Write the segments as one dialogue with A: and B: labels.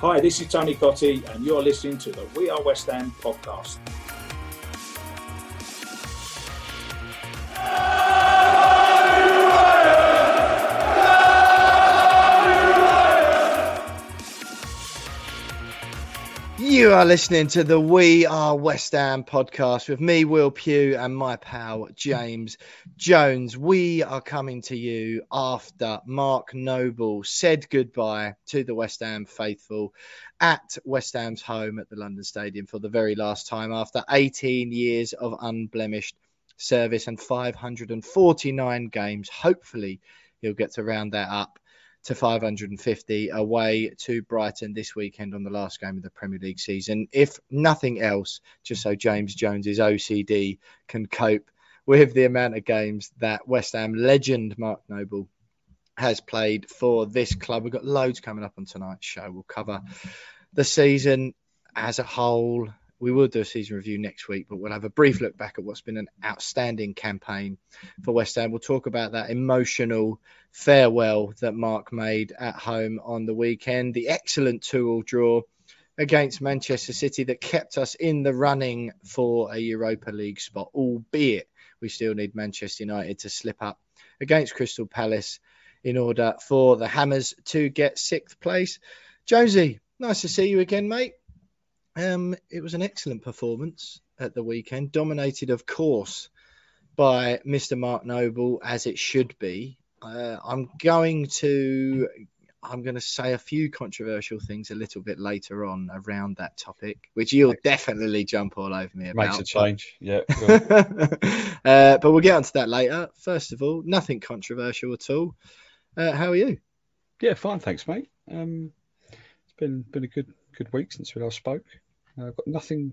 A: Hi, this is Tony Cottee, and you're listening to the We Are West Ham podcast.
B: You are listening to the We Are West Ham podcast with me, Will Pugh, and my pal, James Jones. We are coming to you after Mark Noble said goodbye to the West Ham faithful at West Ham's home at the London Stadium for the very last time after 18 years of unblemished service and 549 games. Hopefully, he'll get to round that up to 550 away to Brighton this weekend on the last game of the Premier League season. If nothing else, just so James Jones's OCD can cope with the amount of games that West Ham legend Mark Noble has played for this club. We've got loads coming up on tonight's show. We'll cover the season as a whole. We will do a season review next week, but we'll have a brief look back at what's been an outstanding campaign for West Ham. We'll talk about that emotional farewell that Mark made at home on the weekend, the excellent 2 all draw against Manchester City that kept us in the running for a Europa League spot, albeit we still need Manchester United to slip up against Crystal Palace in order for the Hammers to get sixth place. Josie, nice to see you again, mate. Um, it was an excellent performance at the weekend, dominated, of course, by Mr. Mark Noble, as it should be. Uh, I'm going to I'm going to say a few controversial things a little bit later on around that topic, which you'll definitely jump all over me about.
C: Makes a change, yeah.
B: uh, but we'll get onto that later. First of all, nothing controversial at all. Uh, how are you?
C: Yeah, fine, thanks, mate. Um, it's been been a good good week since we last spoke. Uh, I've got nothing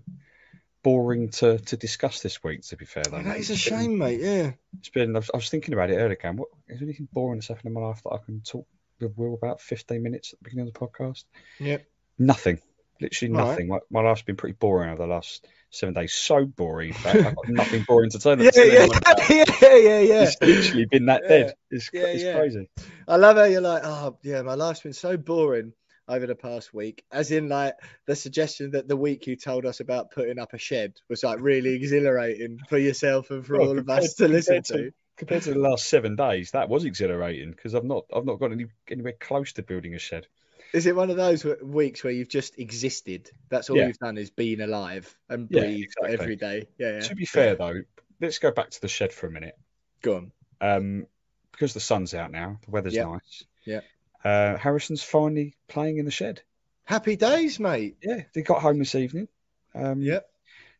C: boring to, to discuss this week. To be fair, though,
B: oh, that is a shame, mate. Yeah,
C: it's been. I was, I was thinking about it earlier. Again, what is there anything boring that's happened in my life that I can talk with Will about 15 minutes at the beginning of the podcast?
B: Yeah,
C: nothing. Literally nothing. Right. My, my life's been pretty boring over the last seven days. So boring. I've got nothing boring to tell.
B: yeah, yeah, yeah, yeah, yeah, yeah.
C: It's literally been that
B: Yeah.
C: dead. It's,
B: Yeah,
C: it's
B: yeah.
C: crazy.
B: I love how you're like, oh yeah, my life's been so boring over the past week. As in, like the suggestion that the week you told us about putting up a shed was like really exhilarating for yourself and for
C: Well,
B: all of us to listen to.
C: Compared to the last seven days, that was exhilarating because I've not I've not got any, anywhere close to building a shed.
B: Is it one of those weeks where you've just existed? That's all
C: Yeah.
B: you've done is been alive and
C: Yeah,
B: breathed
C: exactly.
B: every day. Yeah, yeah.
C: To be fair though, let's go back to the shed for a minute.
B: Go on.
C: Um, because the sun's out now, the weather's
B: Yep.
C: nice.
B: Yep.
C: Uh, Harrison's finally playing in the shed.
B: Happy days, mate.
C: Yeah, he got home this evening. Um,
B: Yep.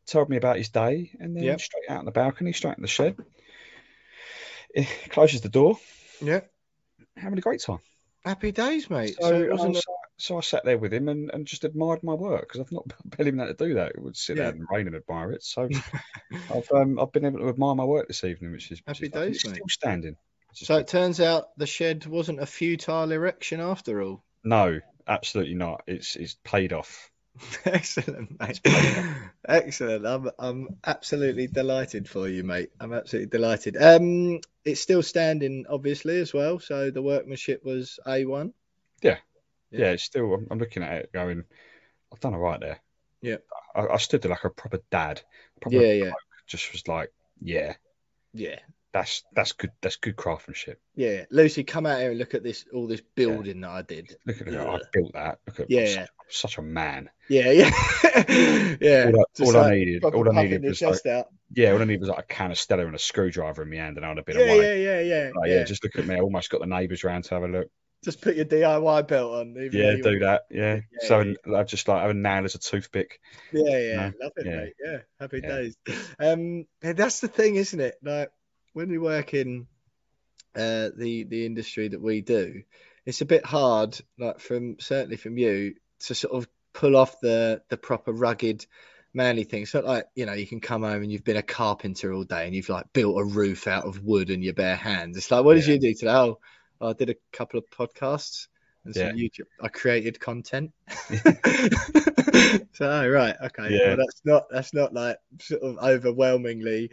C: Told me about his day, and then
B: Yep.
C: straight out on the balcony, straight in the shed. He closes the door.
B: Yeah.
C: Having a great time.
B: Happy days, mate.
C: So,
B: So,
C: I,
B: wasn't.
C: so, so I sat there with him and, and just admired my work because I've not been able to do that. It would sit
B: Yeah.
C: out in the rain and admire it. So I've um, I've been able to admire my work this evening, which is which
B: Happy
C: is
B: days, mate.
C: still standing.
B: So it turns out the shed wasn't a futile erection after all.
C: no, absolutely not. It's it's paid off.
B: Excellent, mate. Excellent. I'm I'm absolutely delighted for you, mate. I'm absolutely delighted. Um, it's still standing, obviously, as well. So the workmanship was a one.
C: Yeah.
B: Yeah.
C: Yeah, it's still. I'm, I'm looking at it, going, I've done all right there.
B: Yeah.
C: I, I stood there like a proper dad. Proper
B: Yeah, yeah,
C: Just was like, yeah,
B: yeah.
C: That's that's good. That's good craftsmanship.
B: Yeah, Lucy, come out here and look at this all this building that I did.
C: Look at
B: Yeah.
C: I built that. Look at
B: Yeah,
C: such,
B: yeah.
C: such a man.
B: Yeah, yeah, yeah.
C: All I- all I needed- all I needed was like-
B: out.
C: Yeah, all I needed was like a can of Stella and a screwdriver in my hand, and I'd have been
B: Yeah,
C: away.
B: yeah, yeah, yeah,
C: Like,
B: yeah.
C: yeah. just look at me. I almost got the neighbours round to have a look.
B: Just put your DIY belt on. even
C: Yeah, do that. Yeah.
B: Yeah,
C: so I've just like have a nail as a toothpick.
B: Yeah, yeah,
C: No,
B: love it,
C: yeah.
B: mate. Yeah, happy
C: Yeah.
B: days. Um, that's the thing, isn't it? Like when we work in uh, the the industry that we do, it's a bit hard, like from certainly from you, to sort of pull off the the proper rugged. Manly thing. It's not like you know you can come home and you've been a carpenter all day and you've like built a roof out of wood and your bare hands. It's like, what did
C: Yeah.
B: you do today? Oh, I did a couple of podcasts and some YouTube. I created content. so right, okay.
C: Yeah.
B: Well, that's not that's not like sort of overwhelmingly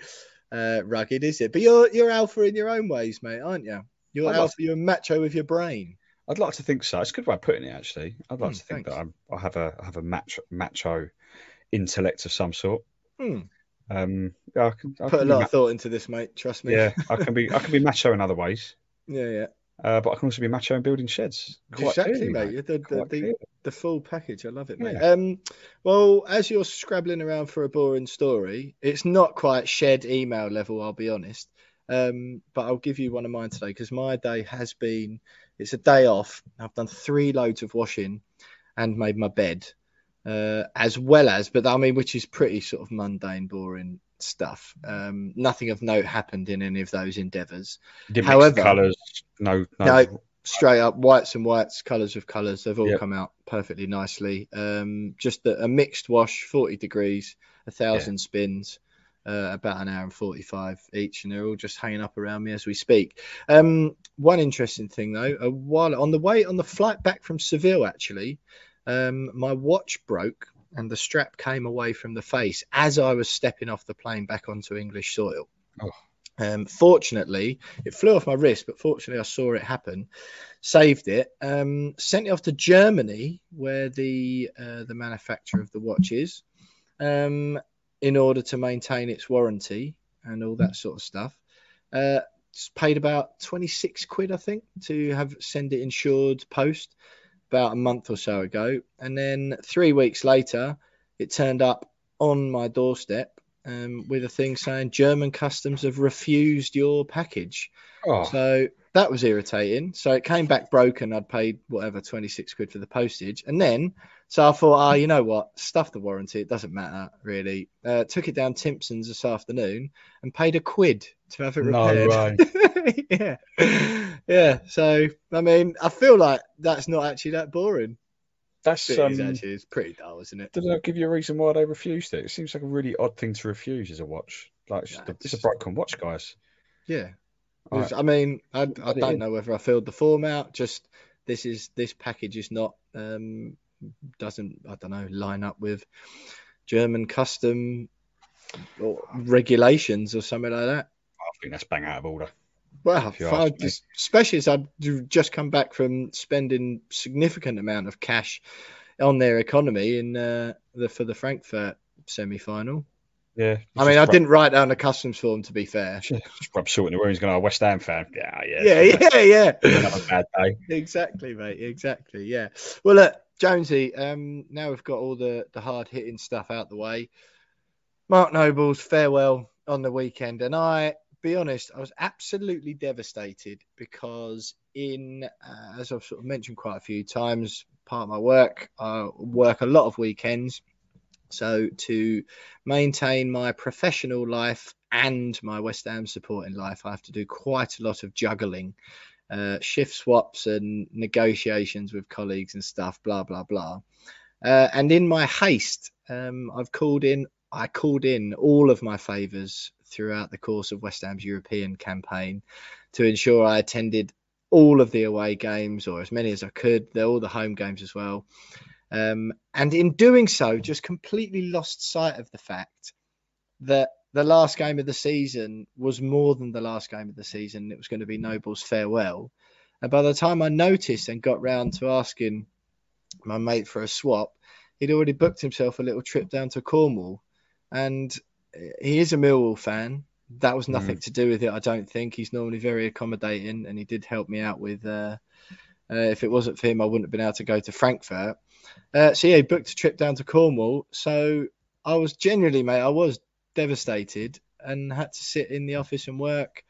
B: uh, rugged, is it? But you're you're alpha in your own ways, mate, aren't you? You're
C: I'd like
B: alpha. You're macho with your brain.
C: I'd like to think so. It's a good way of putting it, actually. I'd like
B: Hmm,
C: to think
B: thanks.
C: that I'm, I have a I have a macho, macho intellect of some sort.
B: Hmm.
C: Um, yeah, I can, I
B: Put a lot
C: ma-
B: of thought into this, mate. Trust me.
C: yeah, I can be I can be macho in other ways,
B: yeah, yeah.
C: Uh, but I can also be macho and building sheds. Quite
B: exactly,
C: clearly,
B: mate. The, the, the, the full package. I love it, mate.
C: Yeah.
B: Um, well, as you're scrabbling around for a boring story, it's not quite shed email level, I'll be honest. Um, but I'll give you one of mine today because my day has been. It's a day off. I've done three loads of washing and made my bed, uh, as well as, but I mean, which is pretty sort of mundane, boring stuff. Um, nothing of note happened in any of those endeavours. However-
C: colours. No, no.
B: No, straight up whites and whites, colours of colours. They've all
C: Yep.
B: come out perfectly nicely. Um, just a, a mixed wash, 40 degrees, a thousand spins, uh, about an hour and 45 each, and they're all just hanging up around me as we speak. Um, one interesting thing though, a while on the way on the flight back from Seville, actually, um, my watch broke and the strap came away from the face as I was stepping off the plane back onto English soil.
C: Oh.
B: Um, fortunately, it flew off my wrist, but fortunately, I saw it happen, saved it, um, sent it off to Germany, where the uh, the manufacturer of the watch is, um, in order to maintain its warranty and all that sort of stuff. Uh, paid about 26 quid, I think, to have send it insured post about a month or so ago, and then three weeks later, it turned up on my doorstep um, with a thing saying German customs have refused your package.
C: Oh,
B: So that was irritating. So it came back broken. I'd paid whatever 26 quid for the postage. And then, so I thought, oh, you know what? Stuff the warranty. It doesn't matter, really. Uh, took it down Timpson's this afternoon and paid a quid to have it repaired.
C: No
B: repaired. yeah. Yeah. So, I mean, I feel like that's not actually that boring.
C: that's
B: It
C: um.
B: is actually. It's pretty dull, isn't it?
C: Did I give you a reason why they refused it? It seems like a really odd thing to refuse as a watch. Like it's,
B: Nah,
C: it's a broken watch, guys.
B: Yeah.
C: All
B: It was- I mean, I, I don't know whether I filled the form out. Just this is this package is not um doesn't I don't know line up with German custom or regulations or something like that.
C: I think that's bang out of order.
B: Well,
C: If you
B: I
C: ask me.
B: just, especially as I've just come back from spending significant amount of cash on their economy in uh, the for the Frankfurt semi-final.
C: Yeah.
B: I mean, I didn't write down a customs form to be fair.
C: Just rub salt in the wound. He's going West Ham fan. Yeah, yeah.
B: Yeah, yeah, yeah.
C: Another bad day.
B: exactly, mate. Exactly. Yeah. Well, look, Jonesy. Um, now we've got all the the hard hitting stuff out the way. Mark Noble's farewell on the weekend, and I, be honest, I was absolutely devastated because in uh, as I've sort of mentioned quite a few times, part of my work, I work a lot of weekends. So to maintain my professional life and my West Ham supporting life, I have to do quite a lot of juggling uh, shift swaps and negotiations with colleagues and stuff, blah blah blah. Uh, and in my haste, um, I've called in. I called in all of my favours throughout the course of West Ham's European campaign to ensure I attended all of the away games or as many as I could. All the home games as well. Um, and in doing so, just completely lost sight of the fact that the last game of the season was more than the last game of the season. It was going to be Noble's farewell. And by the time I noticed and got round to asking my mate for a swap, he'd already booked himself a little trip down to Cornwall. And he is a Millwall fan, That was nothing mm. to do with it. I don't think he's normally very accommodating, and he did help me out with. Uh, uh, if it wasn't for him, I wouldn't have been able to go to Frankfurt. Uh, so yeah, he booked a trip down to Cornwall. So I was genuinely, mate, I was devastated and had to sit in the office and work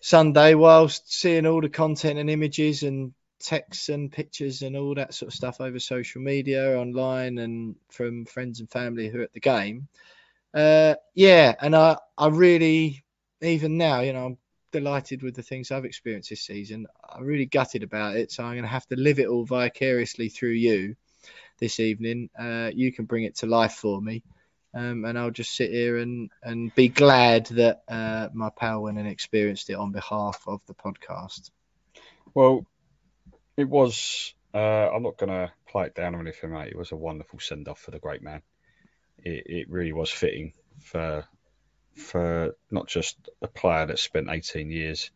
B: Sunday whilst seeing all the content and images and texts and pictures and all that sort of stuff over social media, online, and from friends and family who are at the game. Uh, yeah, and I, I really, even now, you know, I'm delighted with the things I've experienced this season. I'm really gutted about it, so I'm going to have to live it all vicariously through you this evening. Uh, you can bring it to life for me. Um, and I'll just sit here and, and be glad that uh, my pal went and experienced it on behalf of the podcast.
C: Well, it was. Uh, I'm not going to play it down or anything, mate. It was a wonderful send off for the great man. It, it really was fitting for for not just a player that spent 18 years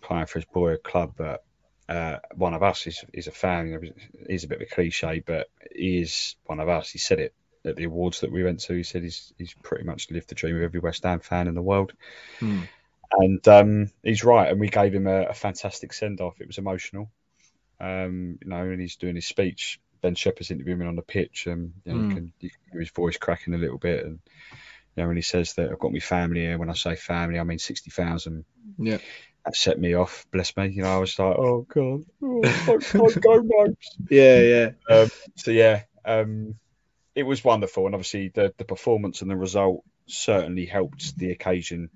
C: playing for his boy club, but uh, one of us. He's, he's a fan. He's a bit of a cliche, but he is one of us. He said it at the awards that we went to. He said he's he's pretty much lived the dream of every West Ham fan in the world. Hmm. And um, he's right. And we gave him a, a fantastic send off. It was emotional. Um, you know, and he's doing his speech. Ben Shephard's interviewing him on the pitch, and you, know, you, hmm. can, you can hear his voice cracking a little bit. And you know, when he says that I've got my family here, when I say family, I mean sixty thousand.
B: Yeah,
C: that set me off. Bless me. You know, I was like, oh god, oh, I can't go, Mopes.
B: Yeah, yeah.
C: Um, so yeah, um, it was wonderful, and obviously the the performance and the result certainly helped the occasion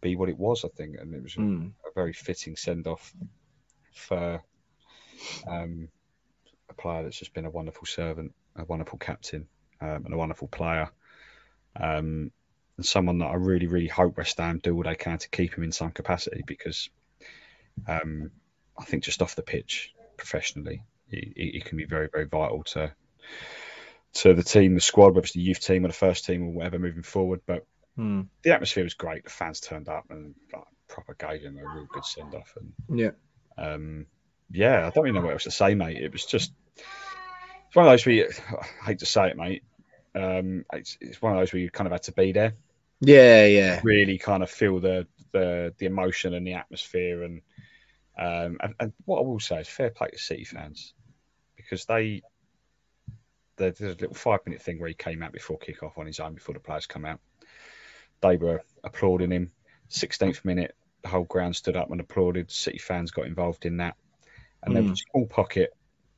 C: be what it was. I think, and it was mm. a, a, very fitting send off for um, a player that's just been a wonderful servant, a wonderful captain, um, and a wonderful player. Um, and someone that I really, really hope West Ham do all they can to keep him in some capacity because um, I think just off the pitch, professionally, he, he, can be very, very vital to to the team, the squad, whether it's the youth team or the first team or whatever moving forward. But
B: hmm.
C: the atmosphere was great. The fans turned up and like, proper gave him a real good send off. And
B: yeah,
C: um, yeah, I don't even know what else to say, mate. It was just it's one of those where you, I hate to say it, mate. Um, it's, it's one of those where you kind of had to be there.
B: Yeah, yeah.
C: Really kind of feel the the the emotion and the atmosphere and um, and, and what I will say is fair play to City fans because they there's a little five minute thing where he came out before kick off on his own before the players come out. They were applauding him. 16th minute, the whole ground stood up and applauded. City fans got involved in that. And mm. there was a small pocket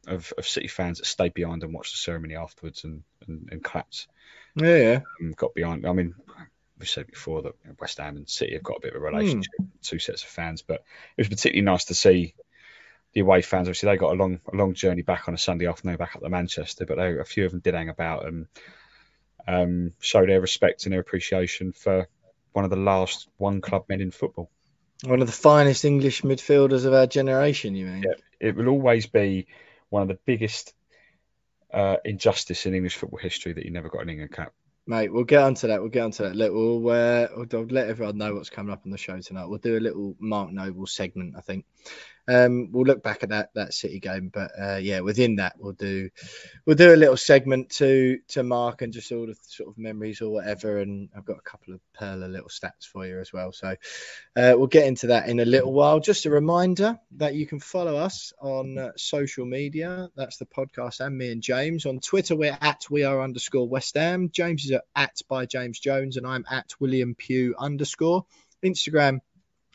C: of, of City fans that stayed behind and watched the ceremony afterwards and, and, and clapped.
B: Yeah, yeah.
C: Um, got behind. I mean, we said before that West Ham and City have got a bit of a relationship, mm. two sets of fans, but it was particularly nice to see the away fans. Obviously, they got a long, a long journey back on a Sunday afternoon back up to Manchester, but they, a few of them did hang about and um, show their respect and their appreciation for one of the last one club men in football.
B: One of the finest English midfielders of our generation, you mean?
C: Yeah, it will always be one of the biggest uh, injustice in English football history that you never got an England cap.
B: Mate, we'll get onto that. We'll get onto that. Let, we'll, uh, we'll let everyone know what's coming up on the show tonight. We'll do a little Mark Noble segment, I think. Um, we'll look back at that that City game, but uh, yeah, within that we'll do we'll do a little segment to to Mark and just all the sort of memories or whatever. And I've got a couple of perla little stats for you as well. So uh, we'll get into that in a little while. Just a reminder that you can follow us on uh, social media. That's the podcast and me and James on Twitter. We're at we are underscore West Ham. James is at by James Jones, and I'm at William Pugh underscore. Instagram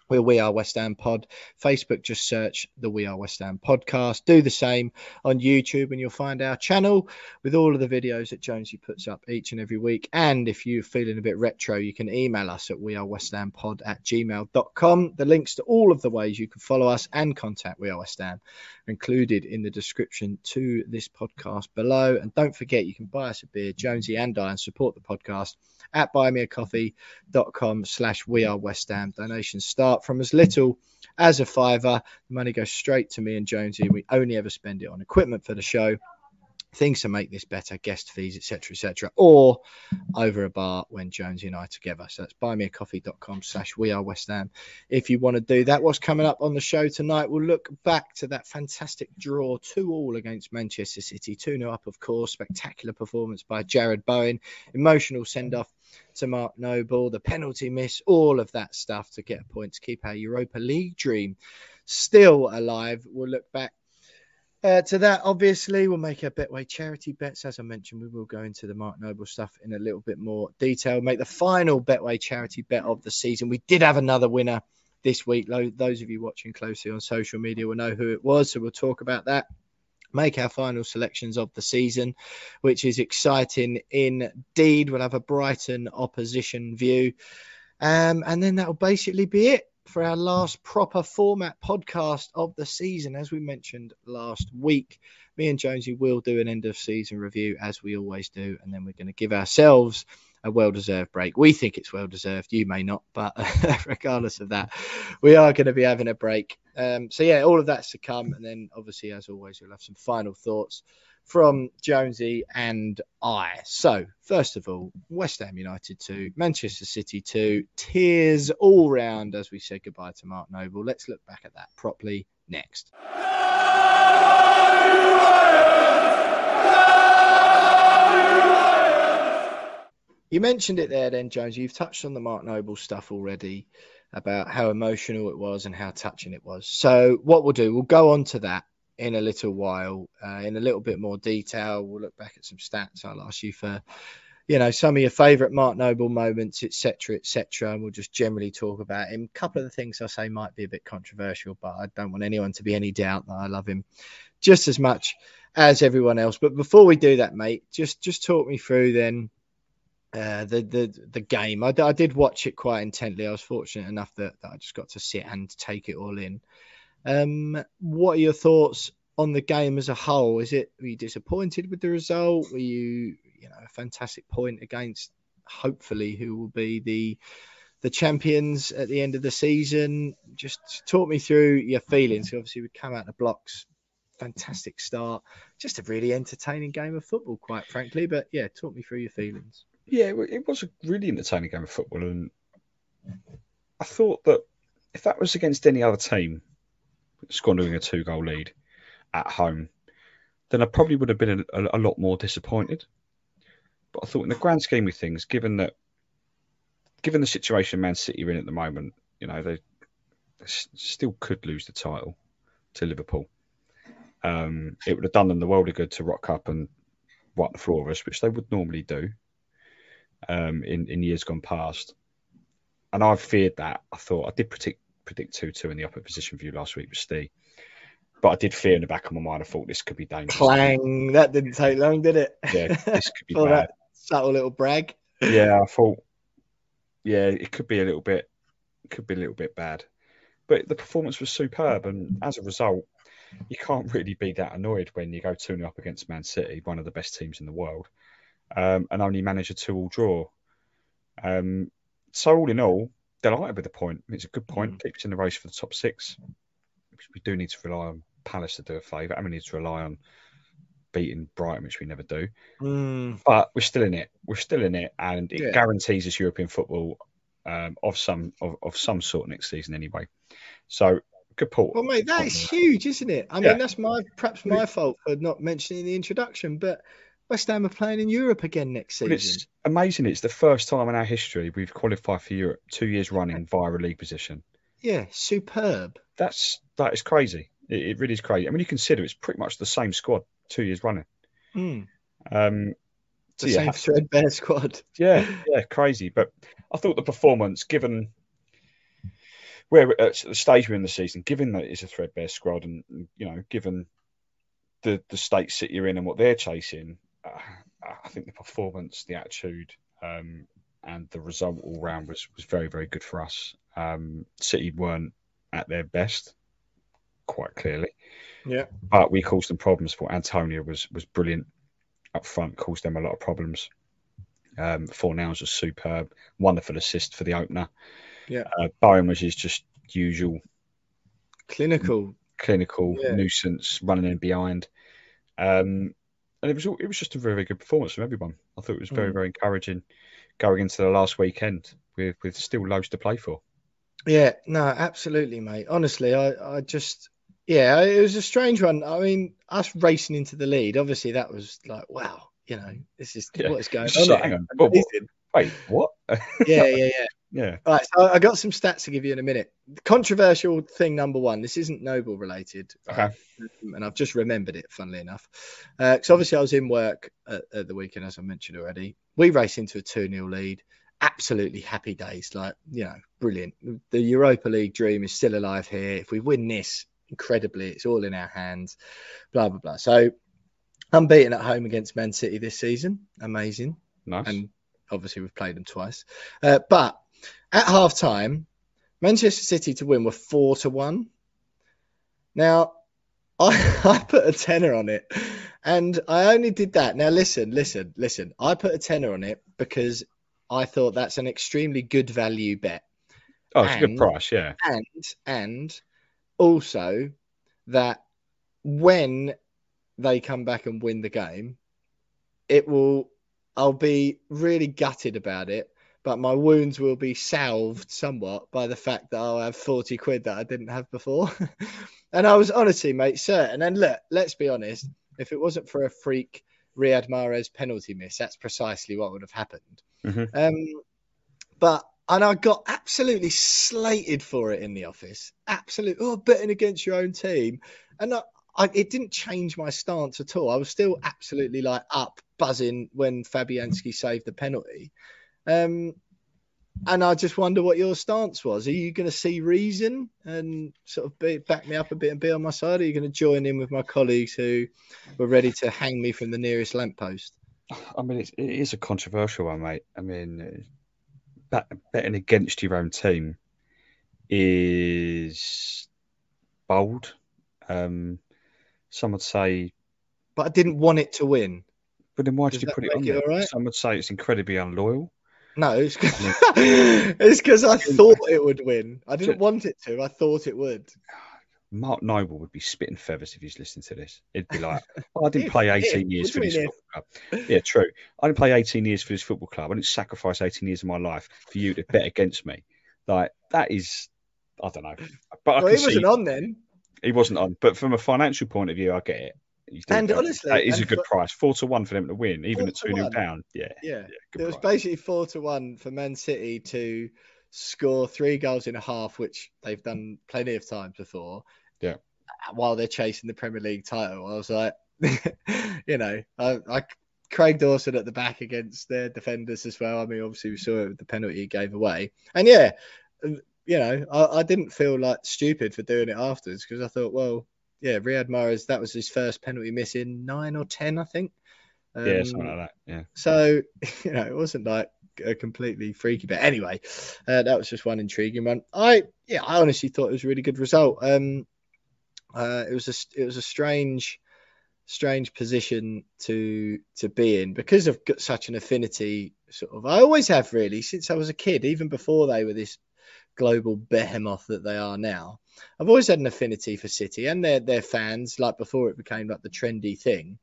B: where We Are West Ham Pod. Facebook, just search the We Are West Ham podcast. Do the same on YouTube, and you'll find our channel with all of the videos that Jonesy puts up each and every week. And if you're feeling a bit retro, you can email us at We Are West Ham Pod at gmail.com. The links to all of the ways you can follow us and contact We Are West Ham included in the description to this podcast below. And don't forget, you can buy us a beer, Jonesy and I, and support the podcast at buymeacoffee.com slash we are West Ham. Donations start from as little as a fiver. The money goes straight to me and Jonesy. We only ever spend it on equipment for the show things to make this better, guest fees, etc., etc., or over a bar when Jonesy and I are together. So that's buymeacoffee.com slash we are West Ham. If you want to do that, what's coming up on the show tonight? We'll look back to that fantastic draw, two all against Manchester City, 2 0 up, of course. Spectacular performance by Jarrod Bowen, emotional send off to Mark Noble, the penalty miss, all of that stuff to get a point to keep our Europa League dream still alive. We'll look back uh, to that, obviously, we'll make our Betway charity bets. As I mentioned, we will go into the Mark Noble stuff in a little bit more detail. Make the final Betway charity bet of the season. We did have another winner this week. Those of you watching closely on social media will know who it was, so we'll talk about that. Make our final selections of the season, which is exciting indeed. We'll have a Brighton opposition view. Um, and then that'll basically be it for our last proper format podcast of the season. As we mentioned last week, me and Jonesy will do an end of season review as we always do, and then we're going to give ourselves a well deserved break. We think it's well deserved. You may not, but regardless of that, we are going to be having a break. Um, so, yeah, all of that's to come. And then, obviously, as always, we'll have some final thoughts from Jonesy and I. So, first of all, West Ham United 2, Manchester City 2, tears all round as we said goodbye to Mark Noble. Let's look back at that properly next. You mentioned it there, then, Jones. You've touched on the Mark Noble stuff already about how emotional it was and how touching it was. So, what we'll do, we'll go on to that in a little while, uh, in a little bit more detail. We'll look back at some stats. I'll ask you for, you know, some of your favourite Mark Noble moments, etc., etc. And we'll just generally talk about him. A couple of the things I say might be a bit controversial, but I don't want anyone to be any doubt that I love him just as much as everyone else. But before we do that, mate, just just talk me through then. Uh, the the the game. I, I did watch it quite intently. I was fortunate enough that, that I just got to sit and take it all in. Um, what are your thoughts on the game as a whole? Is it were you disappointed with the result? Were you you know a fantastic point against hopefully who will be the the champions at the end of the season? Just talk me through your feelings. Obviously, we come out the blocks, fantastic start, just a really entertaining game of football, quite frankly. But yeah, talk me through your feelings.
C: Yeah, it was a really entertaining game of football, and I thought that if that was against any other team, squandering a two goal lead at home, then I probably would have been a, a, lot more disappointed. But I thought, in the grand scheme of things, given that, given the situation Man City are in at the moment, you know, they, they still could lose the title to Liverpool. Um, it would have done them the world of good to rock up and wipe the floor of us, which they would normally do um, in, in years gone past. And I've feared that. I thought I did predict predict 2 2 in the upper position view last week with Steve. But I did fear in the back of my mind, I thought this could be dangerous.
B: Clang! That didn't take long, did it?
C: Yeah, this could be bad. That
B: subtle little brag.
C: Yeah, I thought, yeah, it could be a little bit, could be a little bit bad. But the performance was superb, and as a result, you can't really be that annoyed when you go 2 0 up against Man City, one of the best teams in the world, um, and only manage a 2 all draw. Um, so, all in all, delighted with the point. It's a good point. Mm. Keeps in the race for the top six. We do need to rely on Palace to do a favour, and we need to rely on beating Brighton, which we never do.
B: Mm.
C: But we're still in it. We're still in it, and it yeah. guarantees us European football um, of some of, of some sort next season anyway. So good point.
B: Well, mate, that is huge, isn't it? I yeah. mean, that's my perhaps my fault for not mentioning the introduction, but West Ham are playing in Europe again next season. But
C: it's amazing. It's the first time in our history we've qualified for Europe two years running via a league position.
B: Yeah, superb.
C: That's that is crazy. It, it really is crazy. I mean, you consider it's pretty much the same squad two years running.
B: Mm.
C: Um,
B: the so same yeah, threadbare squad.
C: Yeah, yeah, crazy. But I thought the performance, given where at the stage we're in the season, given that it's a threadbare squad, and you know, given the the state City are in and what they're chasing, I think the performance, the attitude, um, and the result all round was was very very good for us. Um, City weren't at their best, quite clearly.
B: Yeah.
C: But we caused them problems. For Antonio was was brilliant up front, caused them a lot of problems. Um, Fornals was superb, wonderful assist for the opener.
B: Yeah.
C: Uh, Bowen was his just usual
B: clinical
C: clinical yeah. nuisance running in behind. Um, and it was it was just a very, very good performance from everyone. I thought it was very
B: Mm.
C: very encouraging going into the last weekend with with still loads to play for.
B: Yeah, no, absolutely, mate. Honestly, I, I just, yeah, it was a strange one. I mean, us racing into the lead, obviously, that was like, wow, you know, this is
C: Yeah.
B: what's going on.
C: hang on, Wait, what?
B: Yeah, yeah, yeah.
C: Yeah,
B: All right, so I got some stats to give you in a minute. Controversial thing number one. This isn't Noble related,
C: okay,
B: um, and I've just remembered it. Funnily enough, because obviously I was in work at, at the weekend, as I mentioned already. We race into a two 0 lead. Absolutely happy days, like you know, brilliant. The Europa League dream is still alive here. If we win this, incredibly, it's all in our hands. Blah blah blah. So, unbeaten at home against Man City this season, amazing
C: nice.
B: and obviously we've played them twice. Uh, but at half time, Manchester City to win were four to one. Now, I, I put a tenner on it, and I only did that. Now, listen, listen, listen. I put a tenner on it because I thought that's an extremely good value bet,
C: oh, it's a good price. Yeah,
B: and and also that when they come back and win the game, it will. I'll be really gutted about it, but my wounds will be salved somewhat by the fact that I'll have 40 quid that I didn't have before. and I was honestly, mate, certain. And look, let's be honest, if it wasn't for a freak Riyad Mahrez penalty miss, that's precisely what would have happened.
C: Mhm.
B: Um, but and I got absolutely slated for it in the office. Absolutely, oh, betting against your own team, and I, I, it didn't change my stance at all. I was still absolutely like up, buzzing when Fabianski saved the penalty. Um, and I just wonder what your stance was. Are you going to see reason and sort of be, back me up a bit and be on my side? Or are you going to join in with my colleagues who were ready to hang me from the nearest lamppost?
C: I mean it's, it is a controversial one, mate. I mean, bet, betting against your own team is bold. Um, some would say,
B: But I didn't want it to win.
C: but then why
B: Does
C: did you put it on
B: it
C: there?
B: right?
C: Some would say it's incredibly unloyal.
B: No, it's because I thought it would win. I didn't want it to. I thought it would.
C: Mark Noble would be spitting feathers if he's listening to this. He'd be like, oh, I didn't play 18 years for this football club. Yeah, true. I didn't play 18 years for this football club. I didn't sacrifice 18 years of my life for you to bet against me. Like, that is, I don't know. But
B: Well, he wasn't on then.
C: he wasn't on. But from a financial point of view, I get it.
B: And
C: it.
B: honestly,
C: that is a good
B: for-
C: price. Four to one for them to win, even at 2 0
B: one.
C: down. Yeah,
B: Yeah,
C: yeah,
B: it was
C: price.
B: basically four to one for Man City to score three goals in a half, which they've done plenty of times before.
C: Yeah.
B: While they're chasing the Premier League title, I was like, you know, I, I Craig Dawson at the back against their defenders as well. I mean, obviously we saw it with the penalty he gave away, and yeah, you know, I, I didn't feel like stupid for doing it afterwards because I thought, well, yeah, Riyad Mahrez, that was his first penalty miss in nine or ten, I think.
C: yeah,
B: Um,
C: something like that. Yeah.
B: so, you know, it wasn't like a completely freaky bet. Anyway, uh, that was just one intriguing one. I, yeah, I honestly thought it was a really good result. Um, uh, it was a, it was a strange, strange position to to be in because I've got such an affinity. Sort of, I always have really since I was a kid, even before they were this global behemoth that they are now. I've always had an affinity for City and their their fans. Like before it became like the trendy thing.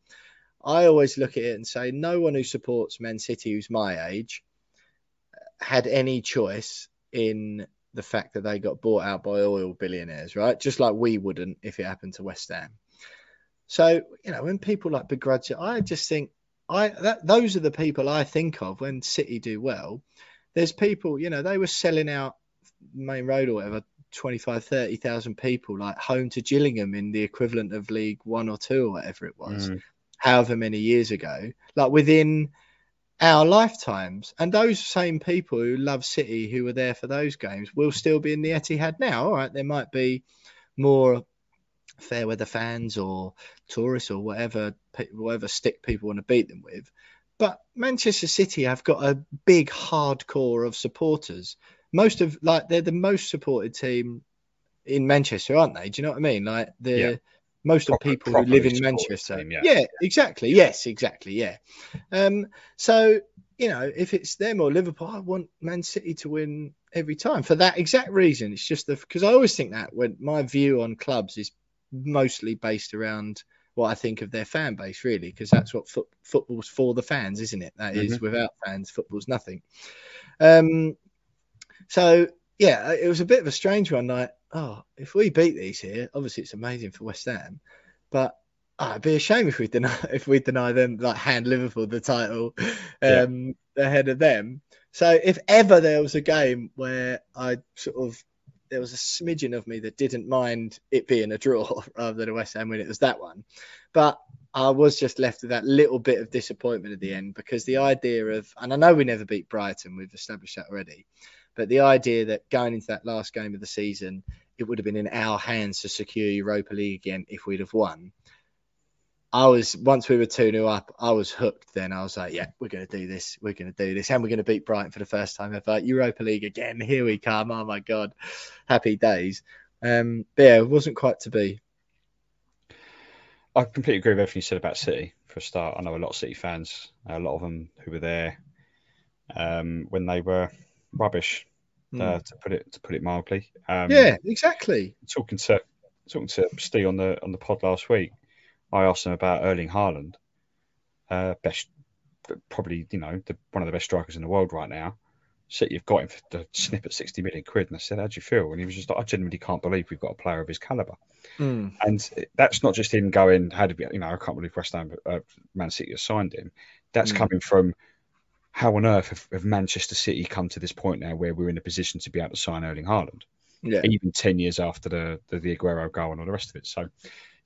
B: I always look at it and say no one who supports Man City who's my age had any choice in the fact that they got bought out by oil billionaires, right? Just like we wouldn't if it happened to West Ham. So, you know, when people like begrudge it, I just think I that those are the people I think of when City do well. There's people, you know, they were selling out Maine Road or whatever, 25, 30,000 people, like home to Gillingham in the equivalent of League One or Two or whatever it was
C: Mm.
B: however many years ago, like within our lifetimes. And those same people who love City, who were there for those games, will still be in the Etihad now. All right, there might be more fair weather fans or tourists or whatever, whatever stick people want to beat them with. But Manchester City have got a big hardcore of supporters. Most of like they're the most supported team in Manchester, aren't they? Do you know what I mean? Like the
C: Yeah.
B: most of
C: Proper-
B: people who live in Manchester.
C: team, yeah.
B: yeah, exactly. Yes, exactly. Yeah. Um, so you know, if it's them or Liverpool, I want Man City to win every time for that exact reason. It's just the because I always think that when my view on clubs is mostly based around what I think of their fan base, really, because that's what fo- football's for the fans, isn't it? That is,
C: Mhm.
B: without fans, football's nothing. Um, so yeah, it was a bit of a strange one. Like, oh, if we beat these here, obviously it's amazing for West Ham, but oh, it'd be a shame if we deny if we deny them like hand Liverpool the title
C: Yeah.
B: um, ahead of them. So if ever there was a game where I sort of there was a smidgen of me that didn't mind it being a draw rather than a West Ham win, it was that one. But I was just left with that little bit of disappointment at the end because the idea of, and I know we never beat Brighton, we've established that already, but the idea that going into that last game of the season, it would have been in our hands to secure Europa League again if we'd have won. I was once we were 2 0 up, I was hooked then. I was like, yeah, we're going to do this. We're going to do this. And we're going to beat Brighton for the first time ever. Europa League again. Here we come. Oh my God. Happy days. Um, but yeah, it wasn't quite to be.
C: I completely agree with everything you said about City. For a start, I know a lot of City fans, a lot of them who were there um, when they were rubbish, uh, to put it to put it mildly. Um,
B: Hmm. yeah, exactly.
C: talking to talking to Steve on the on the pod last week, I asked him about Erling Haaland, uh, best probably you know the, one of the best strikers in the world right now. City have got him for the snip at sixty million quid, and I said, "How do you feel?" And he was just like, "I genuinely can't believe we've got a player of his caliber."
B: Mm.
C: And that's not just him going, "How did we?" You know, I can't believe West Ham, uh, Man City has signed him. That's
B: Mm.
C: coming from how on earth have, have Manchester City come to this point now where we're in a position to be able to sign Erling Haaland?
B: Yeah.
C: even 10 years after the, the, the Aguero goal and all the rest of it. So,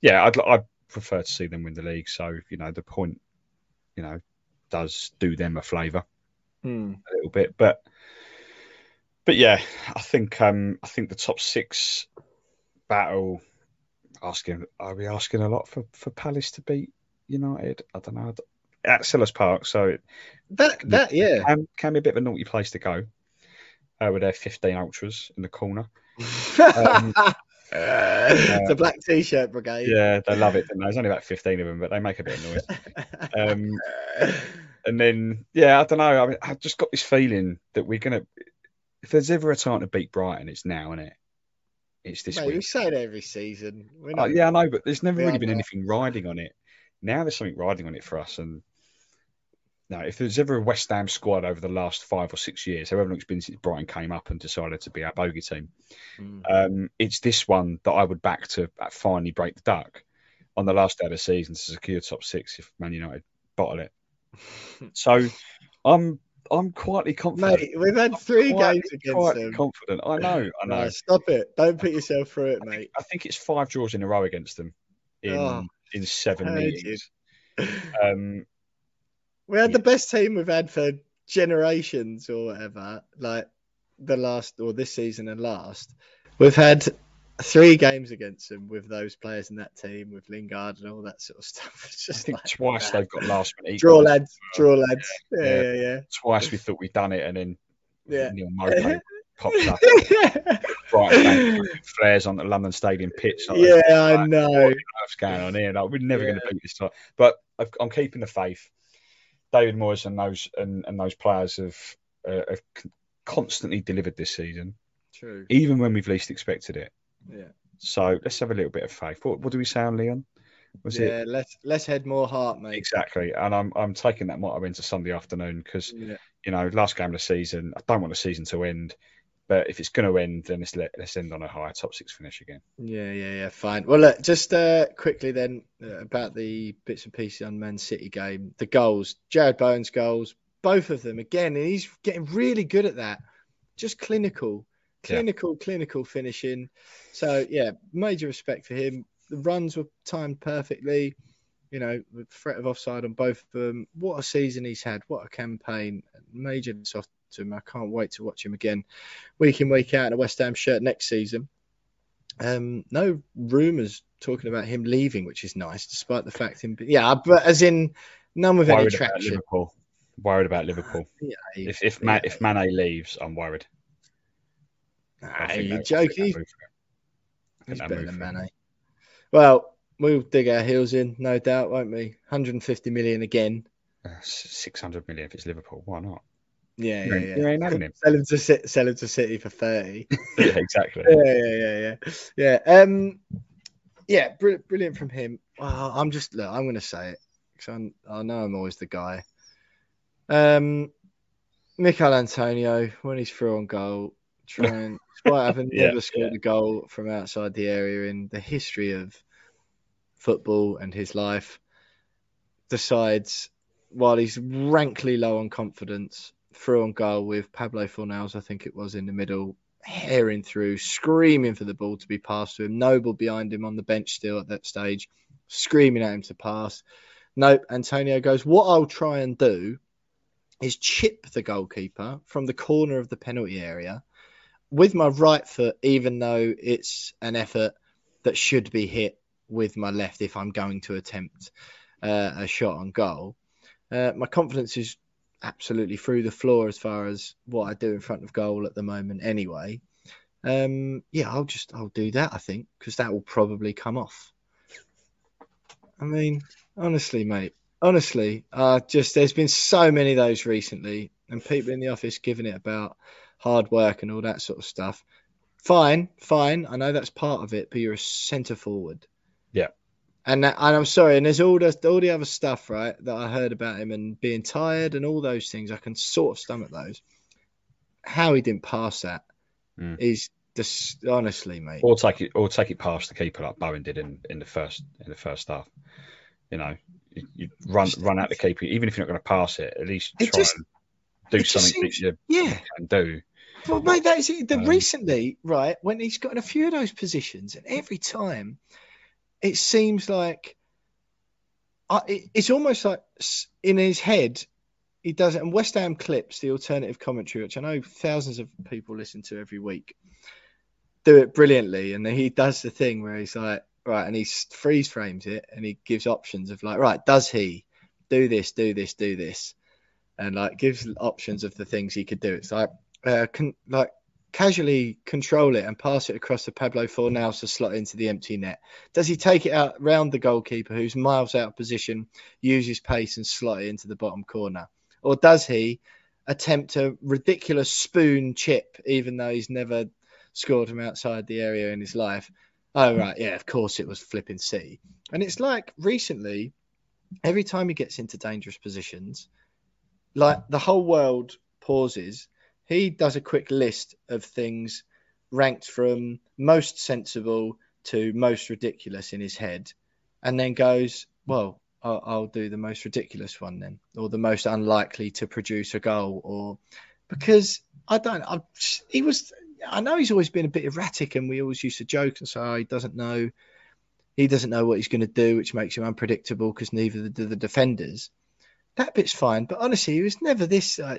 C: yeah, I'd, I prefer to see them win the league. So, you know, the point, you know, does do them a flavour
B: Mm.
C: a little bit. But, but yeah, I think, um, I think the top six battle, asking, are we asking a lot for, for Palace to beat United? I don't know. At Selhurst Park, so
B: That, that, yeah.
C: can, can be a bit of a naughty place to go. Uh, with their 15 ultras in the corner. Um,
B: the black t-shirt brigade.
C: Yeah, they love it. Don't they? There's only about 15 of them, but they make a bit of noise. Um, and then, yeah, I don't know. I mean, I've just got this feeling that we're going to, if there's ever a time to beat Brighton, it's now, isn't it? It's this
B: Mate, we
C: week.
B: say that every season. We're
C: Uh, yeah, I know, but there's never really been
B: not.
C: anything riding on it. Now there's something riding on it for us. And no, if there's ever a West Ham squad over the last five or six years, however long it's been since Brighton came up and decided to be our bogey team,
B: Mm.
C: um, it's this one that I would back to finally break the duck on the last day of the season to secure top six if Man United bottle it. So I'm I'm quietly confident.
B: Mate, we've had three
C: Quietly-
B: games against
C: quietly
B: them.
C: confident. I know, I know.
B: No, stop it. Don't put yourself through it,
C: I think,
B: mate.
C: I think it's five draws in a row against them in
B: Oh,
C: in seven
B: heard
C: meetings. Um,
B: we had
C: yeah.
B: the best team we've had for generations or whatever, like the last or this season and last. We've had three games against them with those players in that team, with Lingard and all that sort of stuff. It's
C: I
B: just
C: think
B: like,
C: twice they've got last minute
B: draw lads, draw lads. Yeah,
C: Yeah.
B: yeah, yeah.
C: Twice we thought we'd done it, and then
B: Yeah.
C: Neal Maupay popped up. Fucking flares on the London Stadium pitch. like,
B: yeah, I
C: like,
B: know.
C: what on going on here? Like, we're never going to beat this time. But I've, I'm keeping the faith. David Moyes and those and, and those players have uh, have constantly delivered this season,
B: True.
C: even when we've least expected it.
B: Yeah.
C: So let's have a little bit of faith. What, what do we say on Leon? Was
B: yeah,
C: it
B: let's let's head more heart, mate.
C: exactly? And I'm I'm taking that motto into Sunday afternoon because
B: Yeah.
C: you know last game of the season. I don't want the season to end, but if it's going to end, then let's let, let's end on a high top six finish again.
B: Yeah, yeah, yeah. Fine. Well, look, just uh, quickly then uh, about the bits and pieces on Man City game. The goals, Jarrod Bowen's goals, both of them again, and he's getting really good at that. Just clinical,
C: Yeah.
B: clinical, clinical finishing. So yeah, major respect for him. The runs were timed perfectly. You know, threat of offside on both of them. What a season he's had. What a campaign. Major soft to him. I can't wait to watch him again, week in week out in a West Ham shirt next season. Um, no rumours talking about him leaving, which is nice, despite the fact him. Yeah, but as in none with any
C: Worried about
B: traction.
C: Liverpool. Worried about Liverpool.
B: Yeah,
C: If if Man, if Mane leaves, I'm worried.
B: Nah,
C: think
B: you're
C: they- I think
B: joking. He's,
C: move for him. I think
B: he's
C: they
B: better than. Mane. Well, we'll dig our heels in, no doubt, won't we? 150 million again.
C: Uh, 600 million if it's Liverpool. Why not?
B: Yeah, yeah, yeah.
C: you ain't having him.
B: Sell him to City, sell him to City for 30.
C: yeah, exactly.
B: yeah, yeah, yeah, yeah. Yeah. Um, yeah, br- brilliant from him. well, I'm just look. I'm going to say it because I know I'm always the guy. Um, Michail Antonio when he's through on goal, trying despite having
C: Yeah,
B: never scored a goal from outside the area in the history of football and his life, decides while he's rankly low on confidence, through on goal with Pablo Fornals, I think it was in the middle, herring through, screaming for the ball to be passed to him. Noble behind him on the bench still at that stage, screaming at him to pass. Nope, Antonio goes, What I'll try and do is chip the goalkeeper from the corner of the penalty area with my right foot, even though it's an effort that should be hit with my left if I'm going to attempt uh, a shot on goal. Uh, my confidence is absolutely through the floor as far as what I do in front of goal at the moment, anyway. Um, yeah, I'll just I'll do that. I think because that will probably come off. I mean, honestly, mate, honestly, uh, just there's been so many of those recently, and people in the office giving it about hard work and all that sort of stuff. Fine, fine. I know that's part of it, but you're a centre forward. And that, and I'm sorry, and there's all the all the other stuff, right, that I heard about him and being tired and all those things. I can sort of stomach those. How he didn't pass that
C: Mm.
B: is just honestly, mate.
C: Or take it, or take it past the keeper like Bowen did in, in the first in the first half. You know, you, you run run out the keeper, even if you're not going to pass it. At least try
B: just-
C: and do something
B: seems-
C: that you
B: Yeah.
C: can do.
B: Well, mate, that is it. The,
C: Um,
B: recently, right, when he's got in a few of those positions, and every time it seems like it, it's almost like in his head, he does it. And West Ham clips, the alternative commentary, which I know thousands of people listen to every week, do it brilliantly. And then he does the thing where he's like, right, and he freeze frames it and he gives options of like, right, does he do this, do this, do this? And like gives options of the things he could do. It's like, uh, can like casually control it and pass it across to Pablo Fornals to slot into the empty net? Does he take it out round the goalkeeper who's miles out of position, use his pace and slot it into the bottom corner? Or does he attempt a ridiculous spoon chip, even though he's never scored from outside the area in his life? Oh, right. Yeah, of course it was flipping C. And it's like recently, every time he gets into dangerous positions, like the whole world pauses he does a quick list of things ranked from most sensible to most ridiculous in his head, and then goes, "Well, I'll, I'll do the most ridiculous one then, or the most unlikely to produce a goal, or because I don't. I, he was. I know he's always been a bit erratic, and we always used to joke and say oh, he doesn't know. He doesn't know what he's going to do, which makes him unpredictable because neither do the defenders. That bit's fine, but honestly, he was never this uh,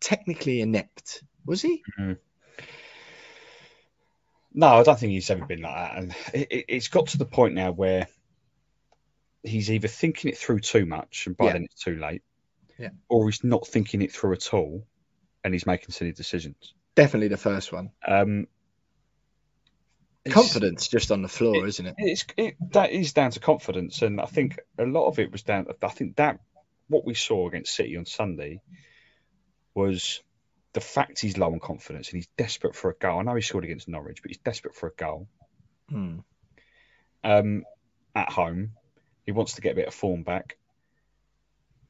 B: technically inept, was he?
C: No, I don't think he's ever been like that. And it, it, it's got to the point now where he's either thinking it through too much, and by
B: Yeah.
C: then it's too late,
B: Yeah.
C: or he's not thinking it through at all, and he's making silly decisions.
B: Definitely the first one.
C: Um,
B: Confidence just on the floor, isn't it?
C: It's it, that is down to confidence, and I think a lot of it was down. I think that what we saw against City on Sunday was the fact he's low on confidence and he's desperate for a goal. I know he scored against Norwich, but he's desperate for a goal.
B: Hmm.
C: um, at home. He wants to get a bit of form back.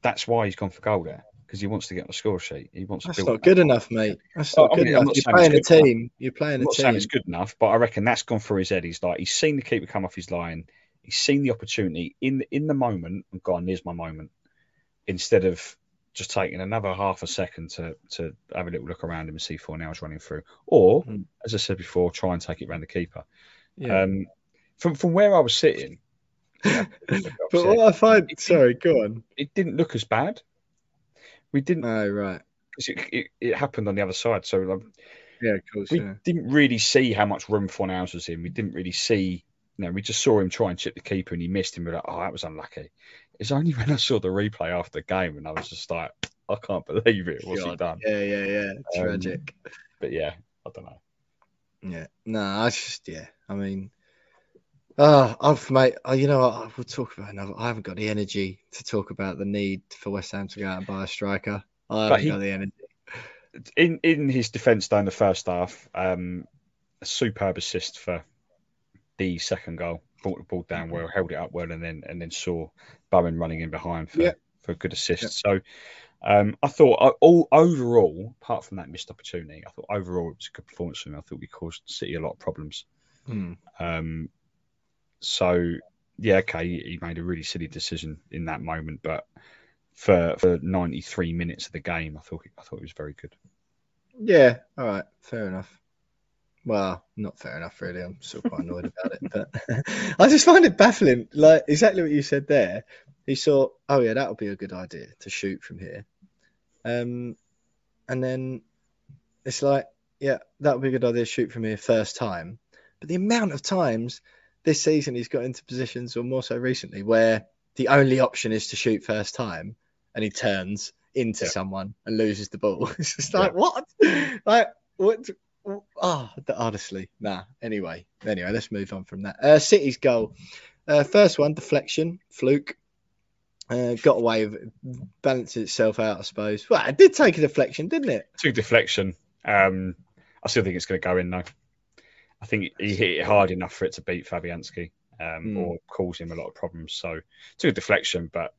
C: That's why he's gone for goal there because he wants to get on the score sheet. He wants
B: That's
C: to build.
B: not good enough, mate. That's not
C: I
B: good
C: mean, I'm
B: enough.
C: not
B: You're playing a
C: good enough.
B: team. You're playing
C: I'm
B: a
C: not saying
B: team.
C: it's good enough, but I reckon that's gone through his head. He's like he's seen the keeper come off his line. He's seen the opportunity in the, in the moment and gone, "Here's my moment," instead of just taking another half a second to to have a little look around him and see Fornals running through, or
B: Hmm.
C: as I said before, try and take it around the keeper.
B: Yeah.
C: Um, from from where I was sitting,
B: but what I find, sorry, go on.
C: it didn't look as bad. We didn't.
B: Oh, right.
C: It, it, it happened on the other side, so like,
B: Yeah, of course.
C: we
B: Yeah.
C: didn't really see how much room Fornals was in. We didn't really see. You know, we just saw him try and chip the keeper, and he missed him. We're like, oh, that was unlucky. It's only when I saw the replay after the game, and I was just like, I can't believe it. What's he done?
B: Yeah, yeah, yeah.
C: Um,
B: Tragic.
C: But yeah, I don't know.
B: Yeah. No, I just, yeah. I mean, uh, I've, mate, uh, you know what? We'll talk about another. I haven't got the energy to talk about the need for West Ham to go out and buy a striker. I haven't
C: he-
B: got the energy.
C: In in his defence, down the first half, um, a superb assist for the second goal brought the ball down well, held it up well, and then and then saw Bowen running in behind for,
B: Yeah.
C: for a good assist. So um, I thought uh, all overall, apart from that missed opportunity, I thought overall it was a good performance from him. I thought we caused City a lot of problems.
B: Hmm.
C: Um, so yeah, okay, he, he made a really silly decision in that moment, but for for 93 minutes of the game, I thought I thought it was very good.
B: Yeah, all right, fair enough. Well, not fair enough, really. I'm still quite annoyed about it, but I just find it baffling. Like exactly what you said there. He saw, oh yeah, that would be a good idea to shoot from here, um, and then it's like, yeah, that would be a good idea to shoot from here first time. But the amount of times this season he's got into positions, or more so recently, where the only option is to shoot first time, and he turns into
C: Yeah.
B: someone and loses the ball. It's just like what? Like what? Oh, honestly, nah. Anyway, anyway, let's move on from that. Uh, City's goal, uh, first one, deflection, fluke. Uh, got away with it, balanced itself out, I suppose. Well, it did take a deflection, didn't it?
C: Took deflection. Um, I still think it's going to go in though. I think he hit it hard enough for it to beat Fabianski um,
B: Hmm.
C: or cause him a lot of problems. So a deflection, but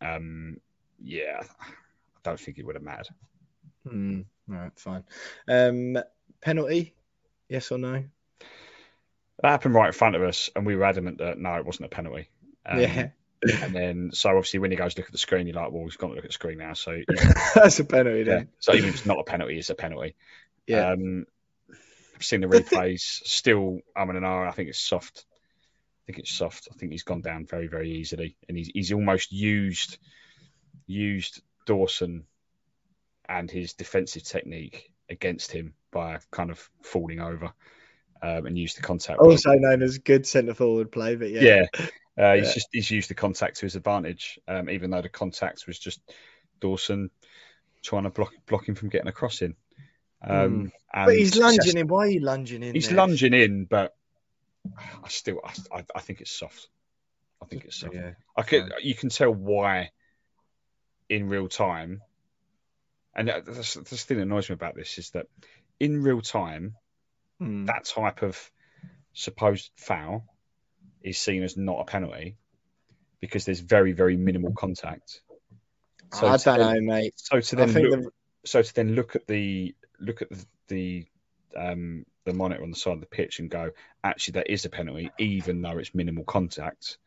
C: um, yeah, I don't think it would have mattered.
B: Hmm. All right, fine. Um, penalty, yes or no?
C: That happened right in front of us, and we were adamant that no, it wasn't a penalty. Um,
B: yeah,
C: And then, so obviously, when he goes to look at the screen, you're like, well, he's got to look at the screen now. So,
B: that's a penalty.
C: yeah.
B: Then.
C: so even if it's not a penalty, it's a penalty.
B: Yeah.
C: Um, I've seen the replays. Still, I'm in an hour. I think it's soft. I think it's soft. I think he's gone down very, very easily, and he's he's almost used used Dawson and his defensive technique against him by kind of falling over um, and used the contact. well.
B: Also known as good centre forward play, but yeah.
C: yeah, uh, he's
B: Yeah.
C: just he's used the contact to his advantage, um, even though the contact was just Dawson trying to block block him from getting a cross in. Um, and
B: But he's lunging in. Why are you lunging in?
C: He's
B: there?
C: lunging in, but I still I, I, I think it's soft. I think it's soft.
B: Yeah.
C: I could, you can tell why in real time, and that's, that's the thing that annoys me about this is that in real time,
B: Hmm.
C: that type of supposed foul is seen as not a penalty because there's very very minimal contact. So
B: I
C: to
B: don't
C: then-
B: know, mate.
C: So to then look,
B: the,
C: so to then look at the look at the, the um the monitor on the side of the pitch and go, actually that is a penalty, even though it's minimal contact.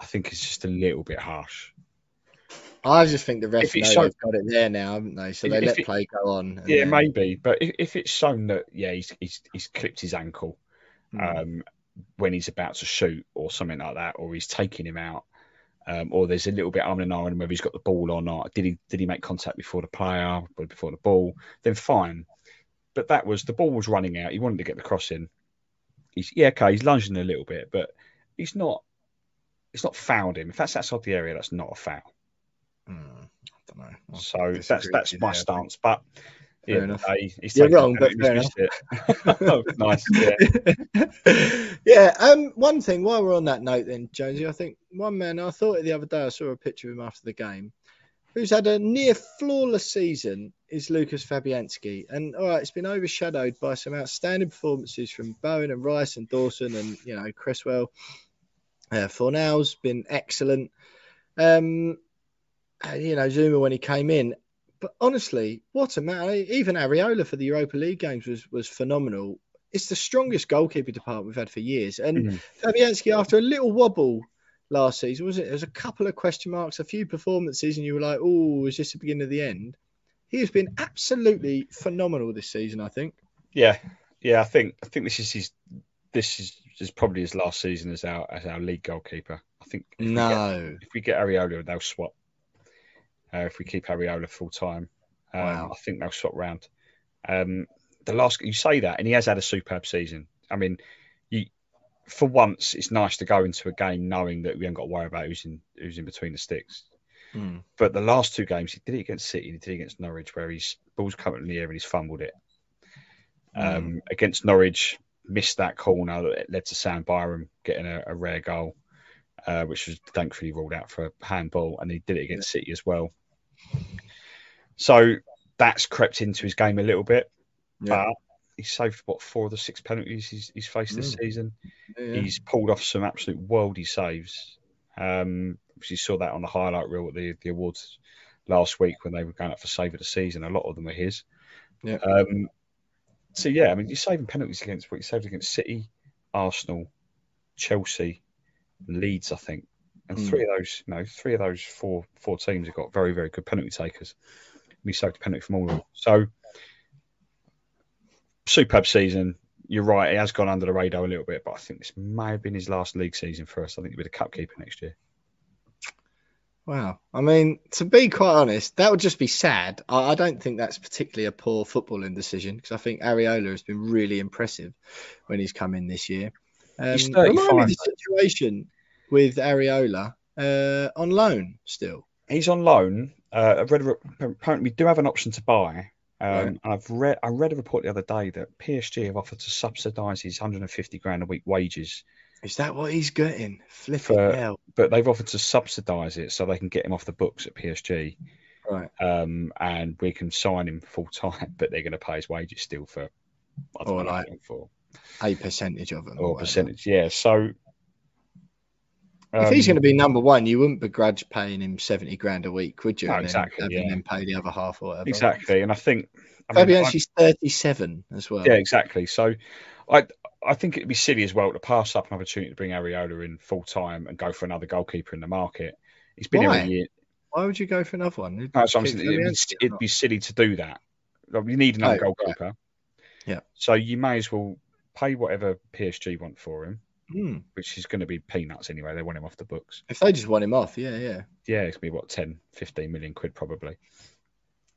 C: I think it's just a little bit harsh.
B: I just think the ref know
C: so-
B: they've got it there now, haven't they? So they let
C: it-
B: play go on.
C: Yeah,
B: then-
C: maybe, but if, if it's shown that yeah he's he's, he's clipped his ankle um, when he's about to shoot or something like that, or he's taking him out, um, or there's a little bit arm and on whether he's got the ball or not. Did he did he make contact before the player, or before the ball? Then fine. But that was the ball was running out. He wanted to get the cross in. He's yeah okay. He's lunging a little bit, but he's not. It's not fouled him. If that's outside the area, that's not a foul.
B: Hmm, I don't know. I
C: So that's that's my
B: there.
C: stance. But
B: Fair
C: yeah,
B: enough.
C: he- he's
B: You're wrong, but
C: he's
B: fair
C: missed it. Oh, nice. Yeah.
B: yeah. Um. One thing while we're on that note, then Jonesy, I think one man I thought it the other day I saw a picture of him after the game, who's had a near flawless season, is Lucas Fabianski, and all right, it's been overshadowed by some outstanding performances from Bowen and Rice and Dawson and you know Cresswell. Uh, Fornals been excellent. Um, uh, you know Zouma when he came in, but honestly, what a man! Even Areola for the Europa League games was was phenomenal. It's the strongest goalkeeper department we've had for years. And
C: Mhm.
B: Fabianski, after a little wobble last season, was it? There was a couple of question marks, a few performances, and you were like, "Oh, is this the beginning of the end?" He has been absolutely phenomenal this season. I think.
C: Yeah, yeah. I think I think this is his. This is, is probably his last season as our as our league goalkeeper. I think. If we get,
B: No.
C: if we get Areola, they'll swap. Uh, if we keep Areola full time, um,
B: Wow.
C: I think they'll swap round. Um, the last you say that, and he has had a superb season. I mean, you for once, it's nice to go into a game knowing that we haven't got to worry about who's in who's in between the sticks.
B: Hmm.
C: But the last two games, he did it against City, he did it against Norwich, where he's ball's coming in the air and he's fumbled it. Um, Against Norwich, missed that corner that led to Sam Byram getting a, a rare goal, uh, which was thankfully ruled out for a handball, and he did it against City as well. So that's crept into his game a little bit,
B: Yeah.
C: but he's saved what four of the six penalties he's, he's faced this
B: Mm.
C: season.
B: Yeah.
C: He's pulled off some absolute worldy saves. Um, you saw that on the highlight reel at the, the awards last week when they were going up for save of the season. A lot of them were his.
B: Yeah.
C: Um, so yeah, I mean, you're saving penalties against what you saved against City, Arsenal, Chelsea, Leeds, I think, and
B: Mm.
C: three of those, you know, three of those four four teams have got very very good penalty takers. He saved a penalty from all of them. So superb season. You're right, he has gone under the radar a little bit, but I think this may have been his last league season for us. I think he'll be the cup keeper next year.
B: Wow. I mean, to be quite honest, that would just be sad. I, I don't think that's particularly a poor footballing decision because I think Areola has been really impressive when he's come in this year. Um,
C: He's
B: remind me the situation with Areola uh, on loan still.
C: He's on loan. Uh, I've read a, apparently we do have an option to buy. Um, and I've read I read a report the other day that PSG have offered to subsidise his 150 grand a week wages,
B: Is that what he's getting? Flipping
C: For-
B: hell.
C: but they've offered to subsidise it so they can get him off the books at PSG,
B: Right.
C: um, and we can sign him full time, but they're going to pay his wages still for I don't
B: Or
C: know
B: like-
C: for
B: A percentage of them.
C: or
B: whatever.
C: percentage. Yeah, so
B: If he's
C: um,
B: going to be number one, you wouldn't begrudge paying him 70 grand a week, would you?
C: No,
B: And then
C: exactly,
B: having
C: yeah.
B: pay the other half or whatever.
C: exactly, and I think I mean, I-
B: 37 as well.
C: Yeah, exactly. So I I think it'd be silly as well to pass up an opportunity to bring Areola in full time and go for another goalkeeper in the market. He's been
B: Why?
C: here a year.
B: Why would you go for another one?
C: No, so I'm
B: Keep
C: saying it'd, be, it'd be silly to do that. Like, you need another
B: Oh, right.
C: goalkeeper.
B: Yeah.
C: So you may as well pay whatever PSG want for him,
B: Hmm.
C: which is going to be peanuts anyway. They want him off the books.
B: If they just want him off, yeah, yeah.
C: Yeah, it's going to be what 10, 15 million quid probably.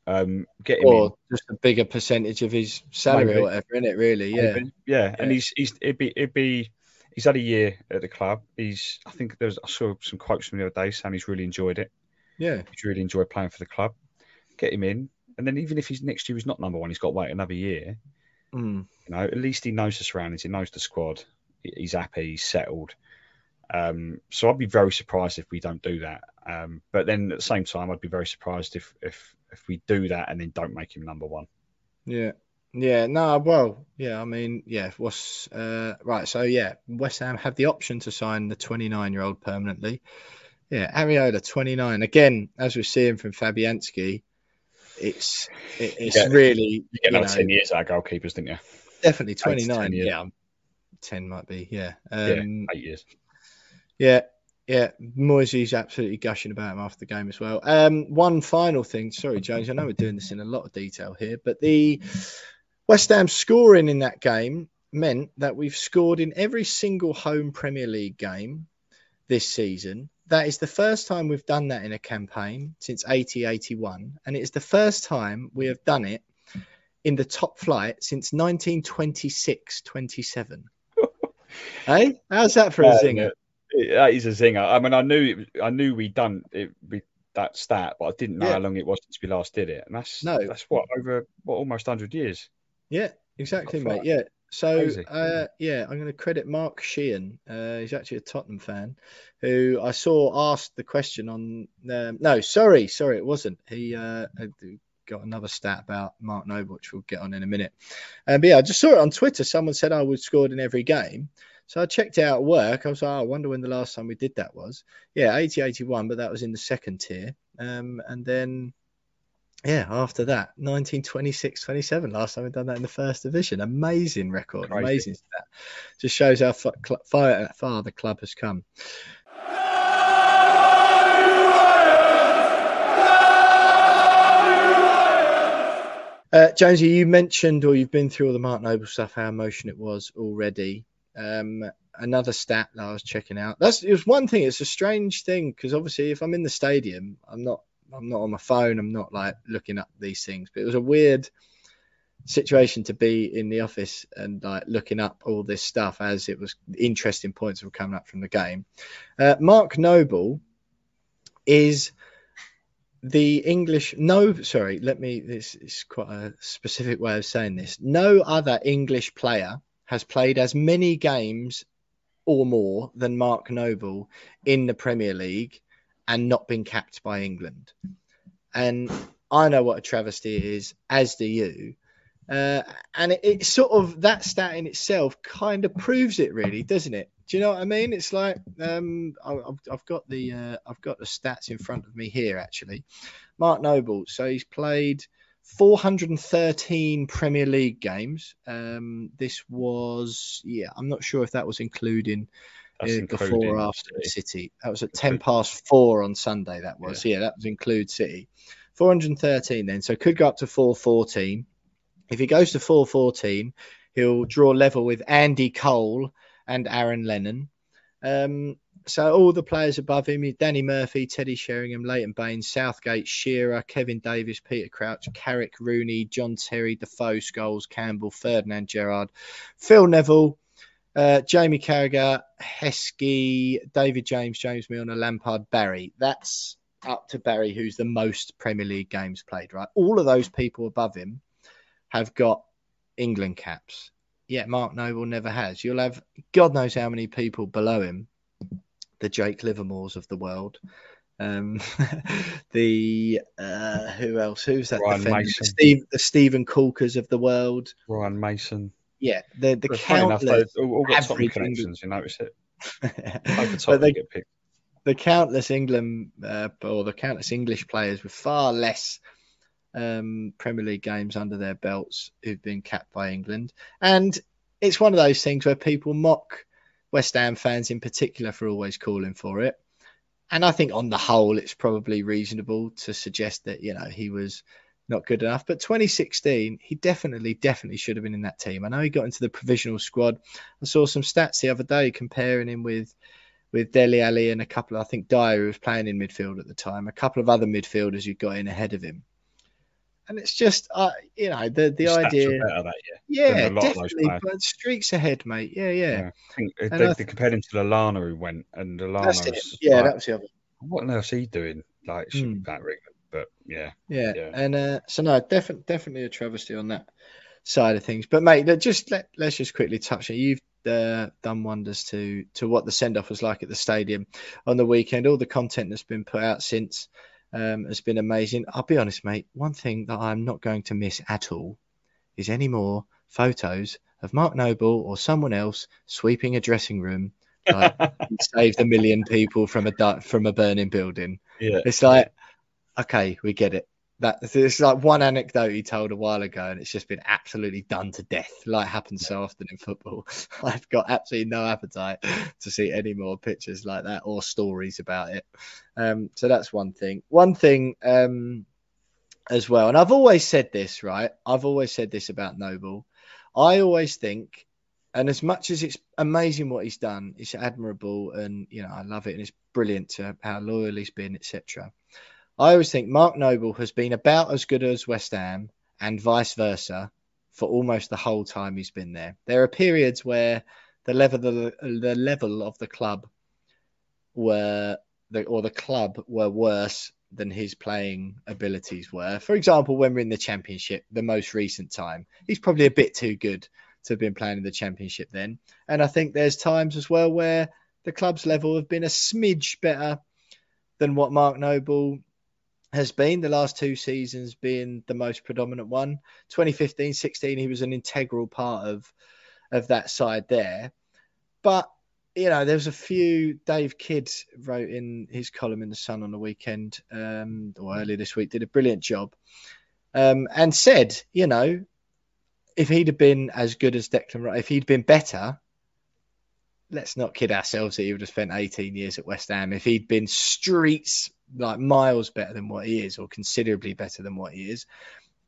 C: Um, get him in.
B: Or just a bigger percentage of his salary
C: Maybe.
B: or whatever, in it really, yeah.
C: Maybe. yeah, and
B: Yeah.
C: he's he's it'd be it'd be he's had a year at the club. He's I think there's I saw some quotes from the other day saying he's really enjoyed it.
B: Yeah.
C: He's really enjoyed playing for the club. Get him in, and then even if he's next year he's not number one, he's got to wait another year.
B: Hmm.
C: You know, at least he knows the surroundings, he knows the squad, he's happy, he's settled. Um, so I'd be very surprised if we don't do that. Um, but then at the same time, I'd be very surprised if if if we do that and then don't make him number one.
B: Yeah. Yeah, no, well, yeah, I mean, yeah, what's uh right, so yeah, West Ham have the option to sign the 29 year old permanently. Yeah, Areola 29. Again, as we're seeing from Fabianski, it's it, it's
C: Yeah.
B: really
C: You get
B: you
C: another
B: know,
C: ten years out of goalkeepers, didn't you?
B: definitely
C: to 10
B: 29.
C: years.
B: Yeah, 10 might be, yeah.
C: yeah,
B: Um,
C: eight years.
B: Yeah, yeah. Moyesy's absolutely gushing about him after the game as well. Um, one final thing. Sorry, James, I know we're doing this in a lot of detail here, but the West Ham scoring in that game meant that we've scored in every single home Premier League game this season. That is the first time we've done that in a campaign since 80 81. And it is the first time we have done it in the top flight since 1926 27. Hey, how's that for a zinger?
C: That is a zinger. I mean, I knew it, I knew we'd done it with that stat, but I didn't know
B: Yeah.
C: how long it was since we last did it. And that's
B: No.
C: that's what over what almost hundred years.
B: Yeah, exactly, mate. Yeah. So, uh, yeah, I'm going to credit Mark Sheehan. Uh, he's actually a Tottenham fan who I saw asked the question on. Um, no, sorry, sorry, it wasn't. He uh, got another stat about Mark Noble, which we'll get on in a minute. Um, but yeah, I just saw it on Twitter. Someone said I would scored in every game. So I checked out work. I was like, oh, I wonder when the last time we did that was. Yeah, 80 81, but that was in the second tier. Um, and then yeah, after that, 1926 27. Last time we've done that in the first division. Amazing record.
C: Crazy.
B: Amazing stat. Just shows how far, far, far the club has come. Uh, Jonesy, you mentioned or you've been through all the Mark Noble stuff, how emotional it was already. Um, another stat that I was checking out. That's it was one thing. It's a strange thing because obviously, if I'm in the stadium, I'm not I'm not on my phone. I'm not like looking up these things. But it was a weird situation to be in the office and like looking up all this stuff as it was interesting points were coming up from the game. Uh, Mark Noble is the English. No, sorry. Let me. This is quite a specific way of saying this. No other English player has played as many games or more than Mark Noble in the Premier League and not been capped by England. And I know what a travesty is, as do you. Uh, and it, it, sort of that stat in itself kind of proves it, really, doesn't it? Do you know what I mean? It's like um, I, have got the uh, I've got the stats in front of me here actually. Mark Noble, so he's played 413 Premier League games. Um, this was yeah, I'm not sure if that was including uh, before or after City. City. That was at 10 past four on Sunday. That was yeah, yeah that was include City. 413 then, so could go up to 414 if he goes to 414, he'll draw level with Andy Cole and Aaron Lennon. Um, so all the players above him, Danny Murphy, Teddy Sheringham, Leighton Baines, Southgate, Shearer, Kevin Davies, Peter Crouch, Carrick, Rooney, John Terry, Defoe, Scholes, Campbell, Ferdinand Gerrard, Phil Neville, uh, Jamie Carragher, Heskey, David James, James Milner, Lampard, Barry. That's up to Barry, who's the most Premier League games played, right? All of those people above him have got England caps. Yet Mark Noble never has. You'll have God knows how many people below him, the Jake Livermores of the world. Um, the uh, who else? Who's that?
C: Ryan Mason.
B: Steve, the Steven Caulkers of the world.
C: Ryan Mason.
B: Yeah, the the countless enough,
C: all, all got connections. You notice it.
B: but they, get picked the countless England uh, or the countless English players with far less um, Premier League games under their belts who've been capped by England. And it's one of those things where people mock West Ham fans in particular for always calling for it. And I think on the whole, it's probably reasonable to suggest that, you know, he was not good enough. But 2016, he definitely, definitely should have been in that team. I know he got into the provisional squad. I saw some stats the other day comparing him with with Dele Alli and a couple, I think Dier was playing in midfield at the time, a couple of other midfielders who got in ahead of him and it's just uh, you know the the, the idea.
C: That,
B: yeah, definitely. But streaks ahead, mate. Yeah, yeah. yeah.
C: I think they, they th- compared him to Lallana who went, and Lallana.
B: Yeah, like, that was the other.
C: What else he doing? Like mm. that ring, but yeah,
B: yeah, yeah. and uh, so no, definitely, definitely a travesty on that side of things. But mate, just let let's just quickly touch on you've. Uh, done wonders to to what the send off was like at the stadium on the weekend. All the content that's been put out since um, has been amazing. I'll be honest, mate. One thing that I'm not going to miss at all is any more photos of Mark Noble or someone else sweeping a dressing room like saved a million people from a from a burning building.
C: Yeah.
B: It's like, okay, we get it that it's like one anecdote he told a while ago, and it's just been absolutely done to death, like happens so often in football. I've got absolutely no appetite to see any more pictures like that or stories about it. Um, so that's one thing. One thing um, as well, and I've always said this, right? I've always said this about Noble. I always think, and as much as it's amazing what he's done, it's admirable, and you know I love it, and it's brilliant to how loyal he's been, etc. I always think Mark Noble has been about as good as West Ham and vice versa for almost the whole time he's been there. There are periods where the level the, the level of the club were the, or the club were worse than his playing abilities were. For example, when we're in the championship, the most recent time, he's probably a bit too good to have been playing in the championship then. And I think there's times as well where the club's level have been a smidge better than what Mark Noble has been the last two seasons being the most predominant one 2015 16 he was an integral part of of that side there but you know there was a few dave kidd wrote in his column in the sun on the weekend um, or earlier this week did a brilliant job um, and said you know if he'd have been as good as declan rice if he'd been better let's not kid ourselves that he would have spent 18 years at West Ham. If he'd been streets like miles better than what he is, or considerably better than what he is,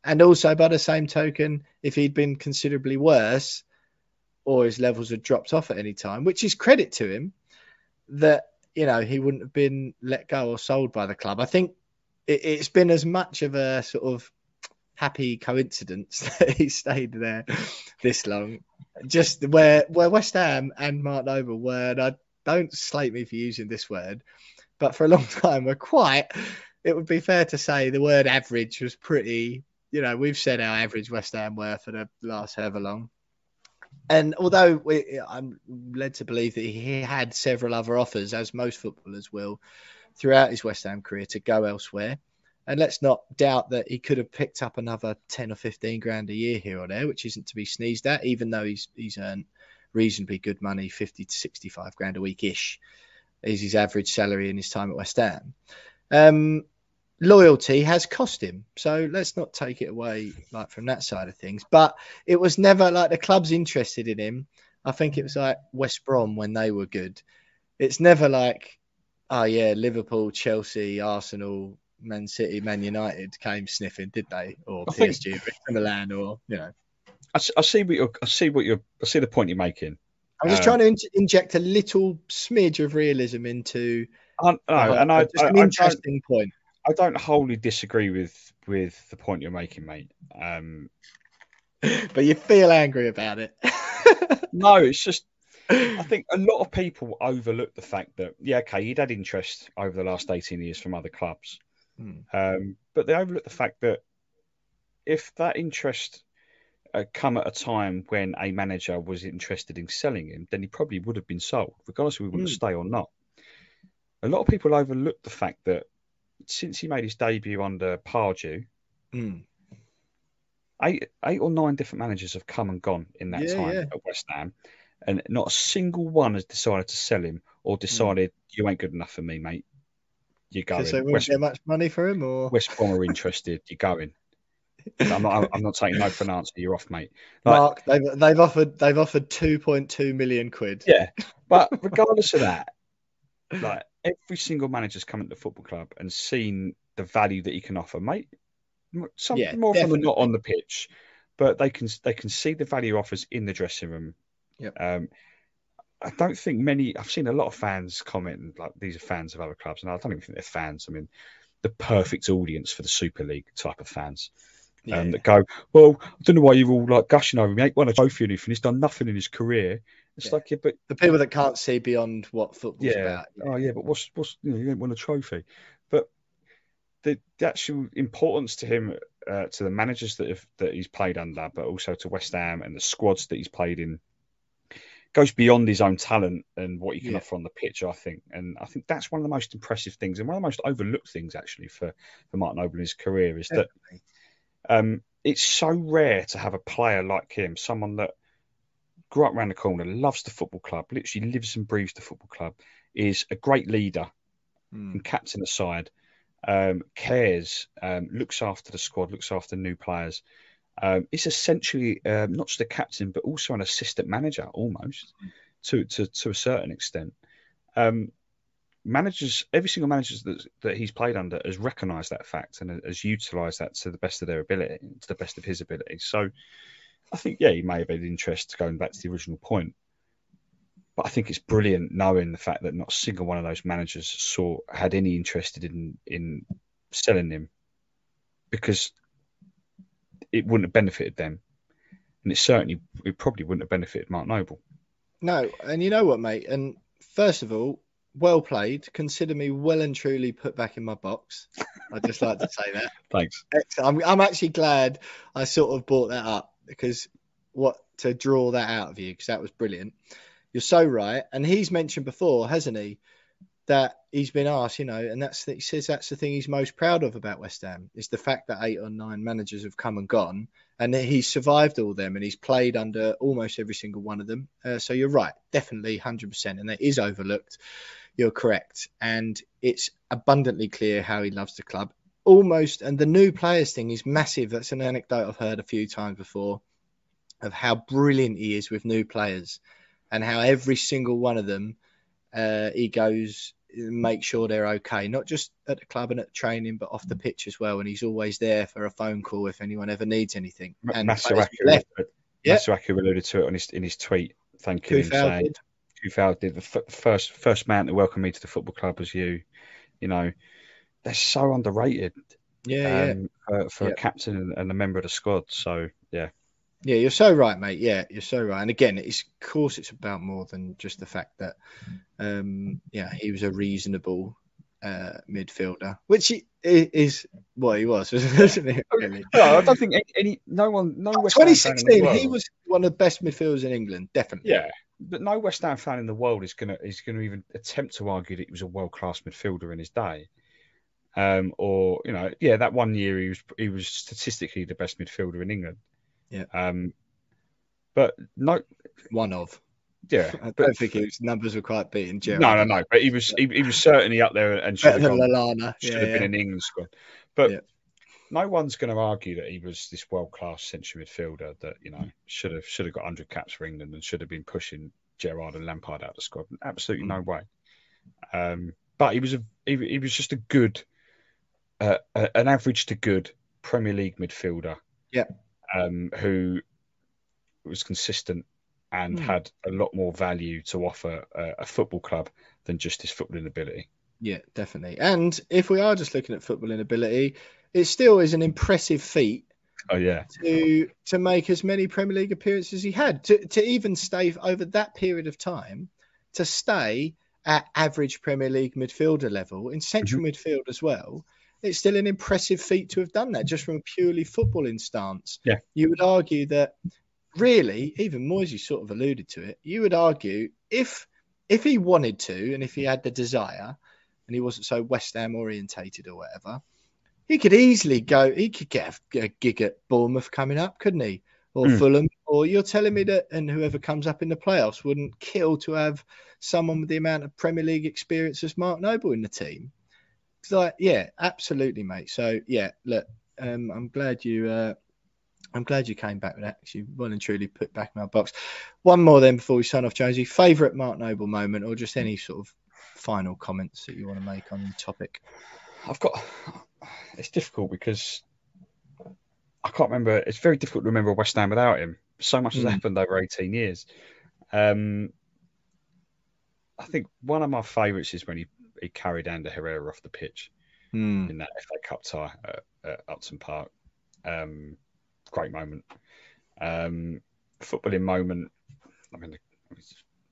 B: and also by the same token, if he'd been considerably worse, or his levels had dropped off at any time, which is credit to him, that you know he wouldn't have been let go or sold by the club. I think it, it's been as much of a sort of happy coincidence that he stayed there this long. Just where where West Ham and Mark Noble were, and I don't slate me for using this word, but for a long time were quite. It would be fair to say the word average was pretty. You know, we've said our average West Ham were for the last however long. And although we, I'm led to believe that he had several other offers, as most footballers will, throughout his West Ham career to go elsewhere, And let's not doubt that he could have picked up another 10 or 15 grand a year here or there, which isn't to be sneezed at, even though he's he's earned reasonably good money, 50 to 65 grand a week ish, is his average salary in his time at West Ham. Um, loyalty has cost him. So let's not take it away like from that side of things. But it was never like the club's interested in him. I think it was like West Brom when they were good. It's never like, oh yeah, Liverpool, Chelsea, Arsenal, Man City, Man United came sniffing, did they? Or
C: I think-
B: PSG, or Milan, or you know.
C: I, I see what you're. I see what you're. I see the point you're making.
B: I'm just
C: Um,
B: trying to in- inject a little smidge of realism into.
C: I, no, and I,
B: just
C: I,
B: an
C: I
B: interesting point.
C: I don't wholly disagree with with the point you're making, mate. Um,
B: but you feel angry about it.
C: no, it's just I think a lot of people overlook the fact that yeah, okay, he'd had interest over the last 18 years from other clubs,
B: Hmm.
C: um, but they overlook the fact that if that interest come at a time when a manager was interested in selling him, then he probably would have been sold, regardless if he wanted to
B: Hmm.
C: stay or not. A lot of people overlook the fact that since he made his debut under Pardew,
B: Mm.
C: eight eight or nine different managers have come and gone in that
B: Yeah,
C: time
B: yeah.
C: at West Ham, and not a single one has decided to sell him or decided you ain't good enough for me, mate. You're going.
B: Because they won't
C: West,
B: get much money for him, or
C: West Brom are interested. You're going. I'm not. I'm not taking no for an answer. You're off, mate. Like,
B: Mark, they've they've offered they've offered two point two million quid.
C: yeah, but regardless of that, like every single manager's come into the football club and seen the value that he can offer, mate. Some
B: Yeah,
C: more often than not on the pitch, but they can they can see the value offers in the dressing room.
B: Yep.
C: Um, I don't think many. I've seen a lot of fans comment like these are fans of other clubs, and I don't even think they're fans. I mean, the perfect audience for the Super League type of fans.
B: Yeah.
C: Um, that go, well, I don't know why you're all like gushing over him. He ain't won a trophy or anything. He's done nothing in his career. It's
B: Yeah.
C: like, yeah, but
B: the people that can't see beyond what football's
C: yeah.
B: about.
C: Oh yeah, but what's what's you know you ain't won a trophy, but the, the actual importance to him, uh, to the managers that have that he's played under, but also to West Ham and the squads that he's played in, goes beyond his own talent and what he can
B: Yeah.
C: offer on the pitch. I think, and I think that's one of the most impressive things and one of the most overlooked things actually for for Martin Noble in his career is that
B: Definitely.
C: Um, it's so rare to have a player like him, someone that grew up around the corner, loves the football club, literally lives and breathes the football club, is a great leader,
B: Mm.
C: can captain aside, um, cares, um, looks after the squad, looks after new players. Um, is essentially um, not just a captain, but also an assistant manager almost to to, to a certain extent. Um, managers, every single manager that, that he's played under has recognised that fact and has utilised that to the best of their ability, to the best of his ability. So I think, yeah, he may have had interest going back to the original point. But I think it's brilliant knowing the fact that not a single one of those managers saw had any interest in in selling him because it wouldn't have benefited them. And it certainly it probably wouldn't have benefited Mark Noble.
B: No, and you know what, mate? And first of all, well played. Consider me well and truly put back in my box. I'd just like to say that.
C: Thanks.
B: I'm, I'm actually glad I sort of brought that up because what to draw that out of you because that was brilliant. You're so right, and he's mentioned before, hasn't he, that he's been asked, you know, and that's the, he says that's the thing he's most proud of about West Ham is the fact that eight or nine managers have come and gone, and that he's survived all them and he's played under almost every single one of them. Uh, so you're right, definitely 100%, and that is overlooked. You're correct, and it's abundantly clear how he loves the club almost and the new players thing is massive that's an anecdote i've heard a few times before of how brilliant he is with new players and how every single one of them uh, he goes make sure they're okay not just at the club and at training but off the pitch as well and he's always there for a phone call if anyone ever needs anything and
C: Masuaku,
B: left, Yeah.
C: Masuaku alluded to it on his in his tweet, thanking him,
B: Coufal
C: saying
B: did.
C: Coufal did the f- first first man to welcome me to the football club was you. You know, they're so underrated
B: yeah yeah
C: um, for, for
B: Yeah.
C: a captain and, and a member of the squad. So yeah,
B: Yeah, you're so right, mate. Yeah, you're so right. And again, it's of course it's about more than just the fact that um yeah, he was a reasonable uh midfielder, which he is what he was, wasn't he? Really?
C: No, I don't think any, any no one no West in the
B: 2016, he was one of the best midfielders in England, definitely.
C: Yeah, but no West Ham fan in the world is gonna is gonna even attempt to argue that he was a world class midfielder in his day. Um, or you know, yeah, that one year he was he was statistically the best midfielder in England.
B: Yeah.
C: Um, but no,
B: one of.
C: Yeah,
B: I don't think his numbers were quite beating Gerrard.
C: no, no, no. But he was he, he was certainly up there and should
B: Better
C: have gone,
B: Lallana.
C: should
B: Yeah,
C: have
B: yeah.
C: been in England squad. But
B: Yeah.
C: no one's going to argue that he was this world class central midfielder that you know should have should have got 100 caps for England and should have been pushing Gerrard and Lampard out of the squad. Absolutely no way. Um, but he was a he, he was just a good, uh, a- an average to good Premier League midfielder.
B: Yeah.
C: Um, who was consistent and
B: Hmm.
C: had a lot more value to offer a, a football club than just his footballing ability.
B: Yeah, definitely. And if we are just looking at footballing ability, it still is an impressive feat
C: Oh yeah,
B: to to make as many Premier League appearances as he had. To to even stay over that period of time, to stay at average Premier League midfielder level in central midfield as well. It's still an impressive feat to have done that just from a purely footballing stance.
C: Yeah.
B: You would argue that really, even Moyesy sort of alluded to it, you would argue if if he wanted to and if he had the desire and he wasn't so West Ham orientated or whatever, he could easily go. He could get a, a gig at Bournemouth coming up, couldn't he? Or
C: Mm.
B: Fulham. Or you're telling me that, and whoever comes up in the playoffs wouldn't kill to have someone with the amount of Premier League experience as Mark Noble in the team. Like, yeah, absolutely, mate. So yeah, look, um, I'm glad you. Uh, I'm glad you came back with that. 'cause You well and truly put back in my box. One more then before we sign off, Jonesy. Favorite Mark Noble moment, or just any sort of final comments that you want to make on the topic?
C: I've got. It's difficult because I can't remember. It's very difficult to remember West Ham without him. So much has
B: Mm.
C: happened over 18 years. Um, I think one of my favourites is when he, he carried Ander Herrera off the pitch
B: Hmm.
C: in that FA Cup tie at, at Upton Park. Um, great moment. Um, footballing moment. I mean,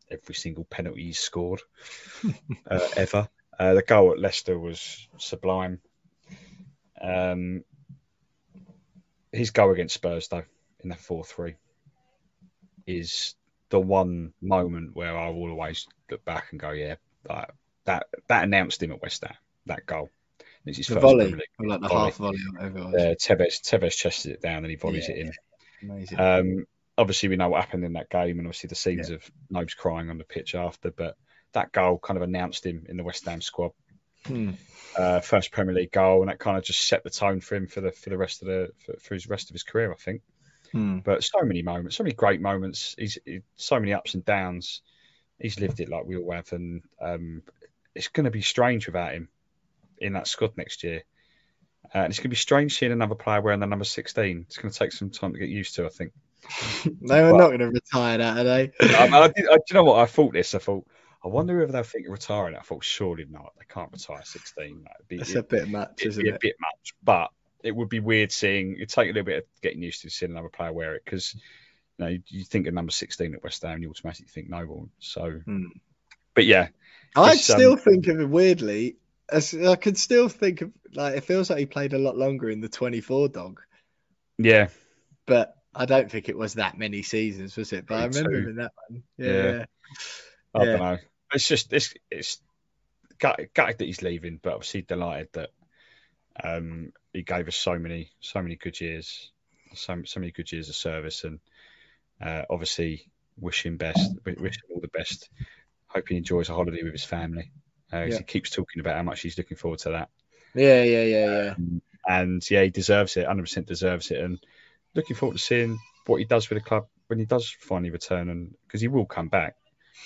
C: every single penalty he scored uh, ever. Uh, the goal at Leicester was sublime. Um, his goal against Spurs, though, in that 4 3, is the one moment where I will always look back and go, yeah, that that, that announced him at West Ham, that goal. It's his
B: The
C: first
B: volley,
C: Premier League
B: or like the
C: volley.
B: half volley, or whatever it was.
C: Uh, Tevez, Tevez chested it down and he volleys
B: Yeah,
C: it in.
B: Amazing.
C: Um, obviously, we know what happened in that game, and obviously the scenes of Nobes crying on the pitch after. But that goal kind of announced him in the West Ham squad.
B: Hmm.
C: Uh, first Premier League goal, and that kind of just set the tone for him for the for the rest of the for, for his rest of his career, I think.
B: Hmm.
C: But so many moments, so many great moments. He's he, so many ups and downs. He's lived it like we all have, and um, it's going to be strange without him in that squad next year. Uh, and it's going to be strange seeing another player wearing the number 16. It's going to take some time to get used to, I think.
B: They were not going to retire that, are they?
C: I, I did, I, do you know what? I thought this. I thought, I wonder if they'll think of retiring. I thought, surely not. They can't retire 16. That'd be,
B: That's a bit much,
C: it'd
B: isn't
C: be a bit much, but it would be weird seeing. It'd take a little bit of getting used to seeing another player wear it because you know you, you think of number 16 at West Ham, you automatically think Noble. So,
B: Hmm.
C: But yeah,
B: I
C: It's,
B: still
C: um,
B: think of it weirdly. As I could still think of like it feels like he played a lot longer in the 24 dog,
C: yeah,
B: but I don't think it was that many seasons, was it? But I remember
C: too.
B: in that one. Yeah.
C: Yeah. I
B: Yeah.
C: don't know. It's just it's it's gutted, gutted that he's leaving, but obviously delighted that um, he gave us so many so many good years, so so many good years of service, and uh, obviously wish him best, wi- wish him all the best. Hope he enjoys a holiday with his family. Uh,
B: Yeah.
C: He keeps talking about how much he's looking forward to that,
B: Yeah, yeah, yeah, yeah.
C: um, and yeah, he deserves it. 100% deserves it, and looking forward to seeing what he does with the club when he does finally return, and because he will come back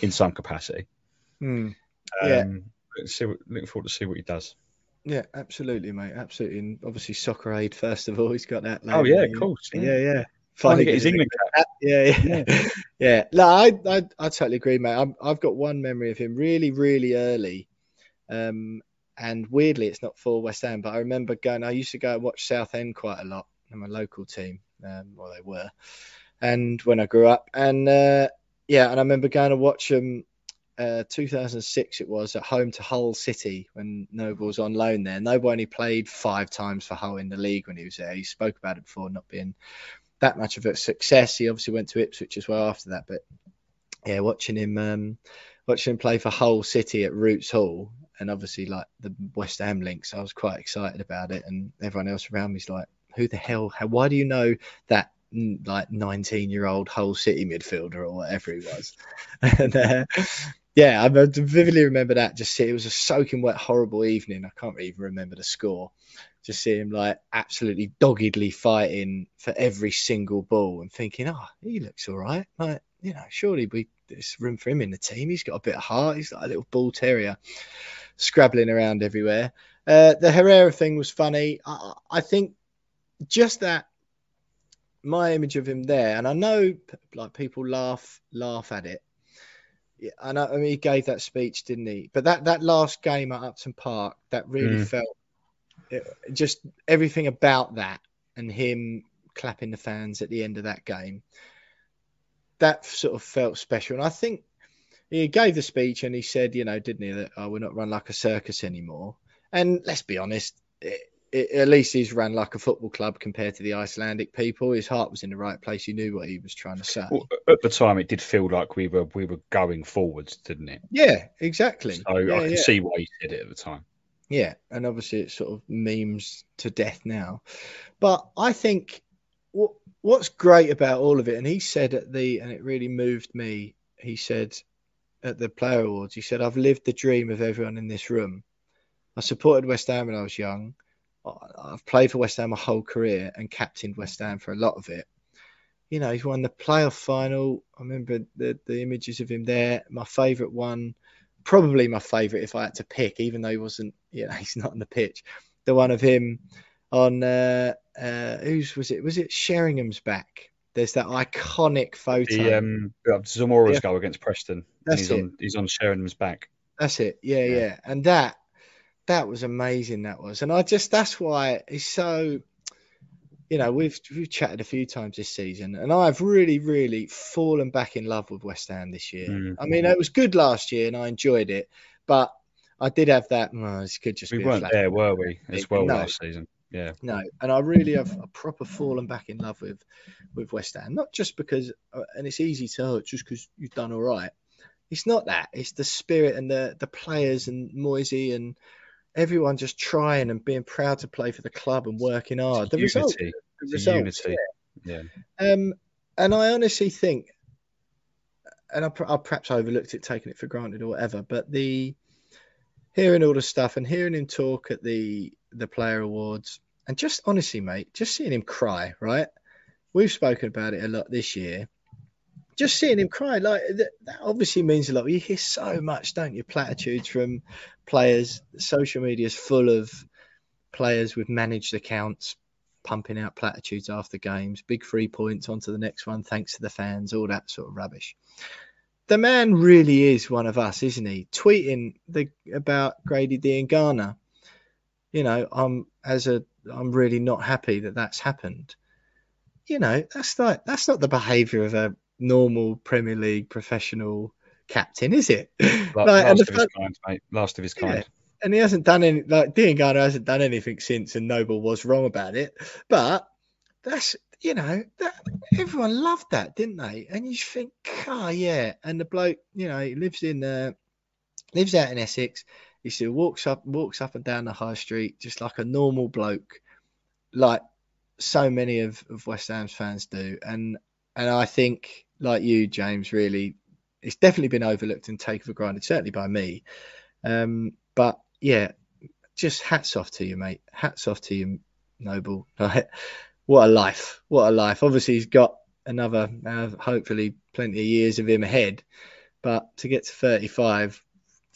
C: in some capacity.
B: Hmm. Yeah.
C: Um, see looking forward to see what he does.
B: Yeah, absolutely, mate. Absolutely. And obviously, Soccer Aid, first of all, he's got that.
C: Oh yeah, of course.
B: Yeah, yeah.
C: Finally get his England
B: it. Yeah, yeah, yeah. No, I, I, I totally agree, mate. I'm, I've got one memory of him really, really early, um, and weirdly, it's not for West Ham, but I remember going. I used to go and watch Southend quite a lot. I'm a local team, um, well, they were, and when I grew up, and uh, yeah, and I remember going to watch them. Uh, 2006 it was at home to Hull City when Noble was on loan there. Noble only played five times for Hull in the league when he was there. He spoke about it before not being that much of a success. He obviously went to Ipswich as well after that, but yeah, watching him um, watching him play for Hull City at Roots Hall, and obviously like the West Ham links, I was quite excited about it, and everyone else around me's like, who the hell? How, why do you know that like 19 year old Hull City midfielder or whatever he was? and uh, yeah, I vividly remember that. Just it was a soaking wet, horrible evening. I can't even remember the score. Just see him like absolutely doggedly fighting for every single ball and thinking, oh, he looks all right. Like, you know, surely we there's room for him in the team. He's got a bit of heart. He's like a little bull terrier, scrabbling around everywhere. Uh, the Herrera thing was funny. I, I think just that my image of him there, and I know like people laugh laugh at it. Yeah, I know. I mean, he gave that speech, didn't he? But that that last game at Upton Park, that really mm. felt it, just everything about that, and him clapping the fans at the end of that game. That sort of felt special, and I think he gave the speech and he said, you know, didn't he, that oh, we're not run like a circus anymore. And let's be honest, it, it, at least he's ran like a football club compared to the Icelandic people. His heart was in the right place. He knew what he was trying to say. Well,
C: at the time, it did feel like we were we were going forwards, didn't it?
B: Yeah, exactly.
C: So
B: yeah,
C: I can yeah. see why he said it at the time.
B: Yeah, and obviously it's sort of memes to death now. But I think what what's great about all of it, and he said at the, and it really moved me. He said at the Player Awards, he said, "I've lived the dream of everyone in this room. I supported West Ham when I was young." I've played for West Ham my whole career and captained West Ham for a lot of it. You know, he's won the playoff final. I remember the, the images of him there. My favourite one, probably my favourite if I had to pick, even though he wasn't, you know, he's not on the pitch. The one of him on, uh, uh, whose was it? Was it Sheringham's back? There's that iconic photo.
C: The um, Zamora's yeah. goal against Preston. That's he's it. On, he's on Sheringham's back.
B: That's it. Yeah, yeah, yeah. And that that was amazing. That was, and I just that's why he's so. You know, we've we've chatted a few times this season, and I've really, really fallen back in love with West Ham this year. Mm-hmm. I mean, it was good last year, and I enjoyed it, but I did have that. This could just
C: we weren't there, were we? As well no, last season. Yeah.
B: No, and I really have a proper fallen back in love with with West Ham. Not just because, uh, and it's easy to oh, just because you've done all right. It's not that. It's the spirit and the the players and Moyesy and everyone just trying and being proud to play for the club and working hard. The unity. result, the results,
C: unity. Yeah.
B: yeah. Um, and I honestly think, and I, I perhaps overlooked it, taking it for granted or whatever, but the hearing all the stuff and hearing him talk at the the player awards and just honestly, mate, just seeing him cry, right? We've spoken about it a lot this year just seeing him cry like that, that, obviously means a lot. You hear so much, don't you? Platitudes from players. Social media is full of players with managed accounts pumping out platitudes after games, big three points onto the next one, thanks to the fans, all that sort of rubbish. The man really is one of us, isn't he? Tweeting the about Grady Diangana. You know, I'm as a I'm really not happy that that's happened. You know, that's like that's not the behaviour of a normal Premier League professional captain, is it?
C: Like, last of his kind, mate. Last of his kind. Yeah.
B: And he hasn't done any like Diangana hasn't done anything since, and Noble was wrong about it. But that's you know that everyone loved that, didn't they? And you think, oh, yeah. And the bloke, you know, he lives in uh, lives out in Essex. He still walks up walks up and down the high street just like a normal bloke, like so many of, of West Ham's fans do. And and I think like you, James, really, it's definitely been overlooked and taken for granted, certainly by me. Um, but yeah, just hats off to you, mate. Hats off to you, Noble. what a life! What a life! Obviously, he's got another, uh, hopefully, plenty of years of him ahead. But to get to 35,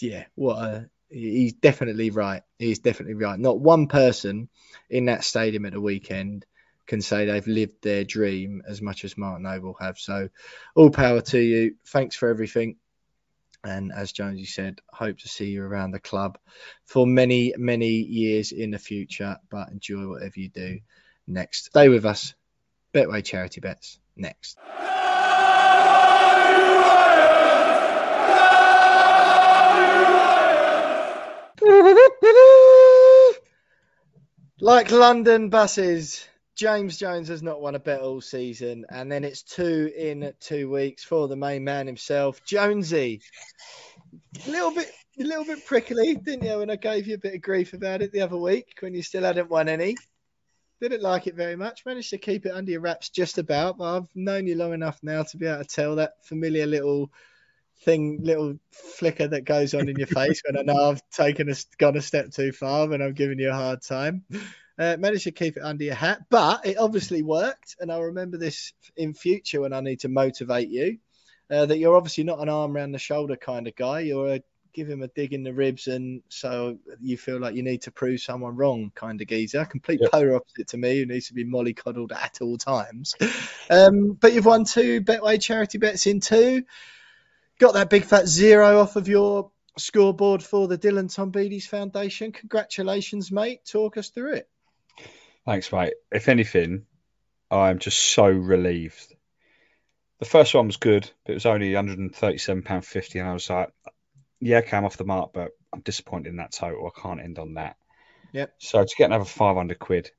B: yeah, what a he's definitely right. He's definitely right. Not one person in that stadium at the weekend can say they've lived their dream as much as Mark Noble have. So, all power to you. Thanks for everything. And as Jonesy said, hope to see you around the club for many, many years in the future. But enjoy whatever you do next. Stay with us. Betway Charity Bets next. Like London buses, James Jones has not won a bet all season, and then it's two in two weeks for the main man himself, Jonesy. A little bit, a little bit prickly, didn't you, when I gave you a bit of grief about it the other week when you still hadn't won any? Didn't like it very much. Managed to keep it under your wraps just about, but I've known you long enough now to be able to tell that familiar little thing, little flicker that goes on in your face when I know I've taken a gone a step too far and I'm giving you a hard time. Uh, managed to keep it under your hat, but it obviously worked, and I'll remember this in future when I need to motivate you. Uh, that you're obviously not an arm around the shoulder kind of guy. You're a give him a dig in the ribs, and so you feel like you need to prove someone wrong kind of geezer. Complete yep. polar opposite to me, who needs to be mollycoddled at all times. Um, but you've won two Betway charity bets in two. Got that big fat zero off of your scoreboard for the Dylan Tombides Foundation. Congratulations, mate. Talk us through it.
C: Thanks, mate. If anything, I'm just so relieved. The first one was good, but it was only £137.50, and I was like, yeah, okay, I'm off the mark, but I'm disappointed in that total. I can't end on that.
B: Yep.
C: So to get another 500 quid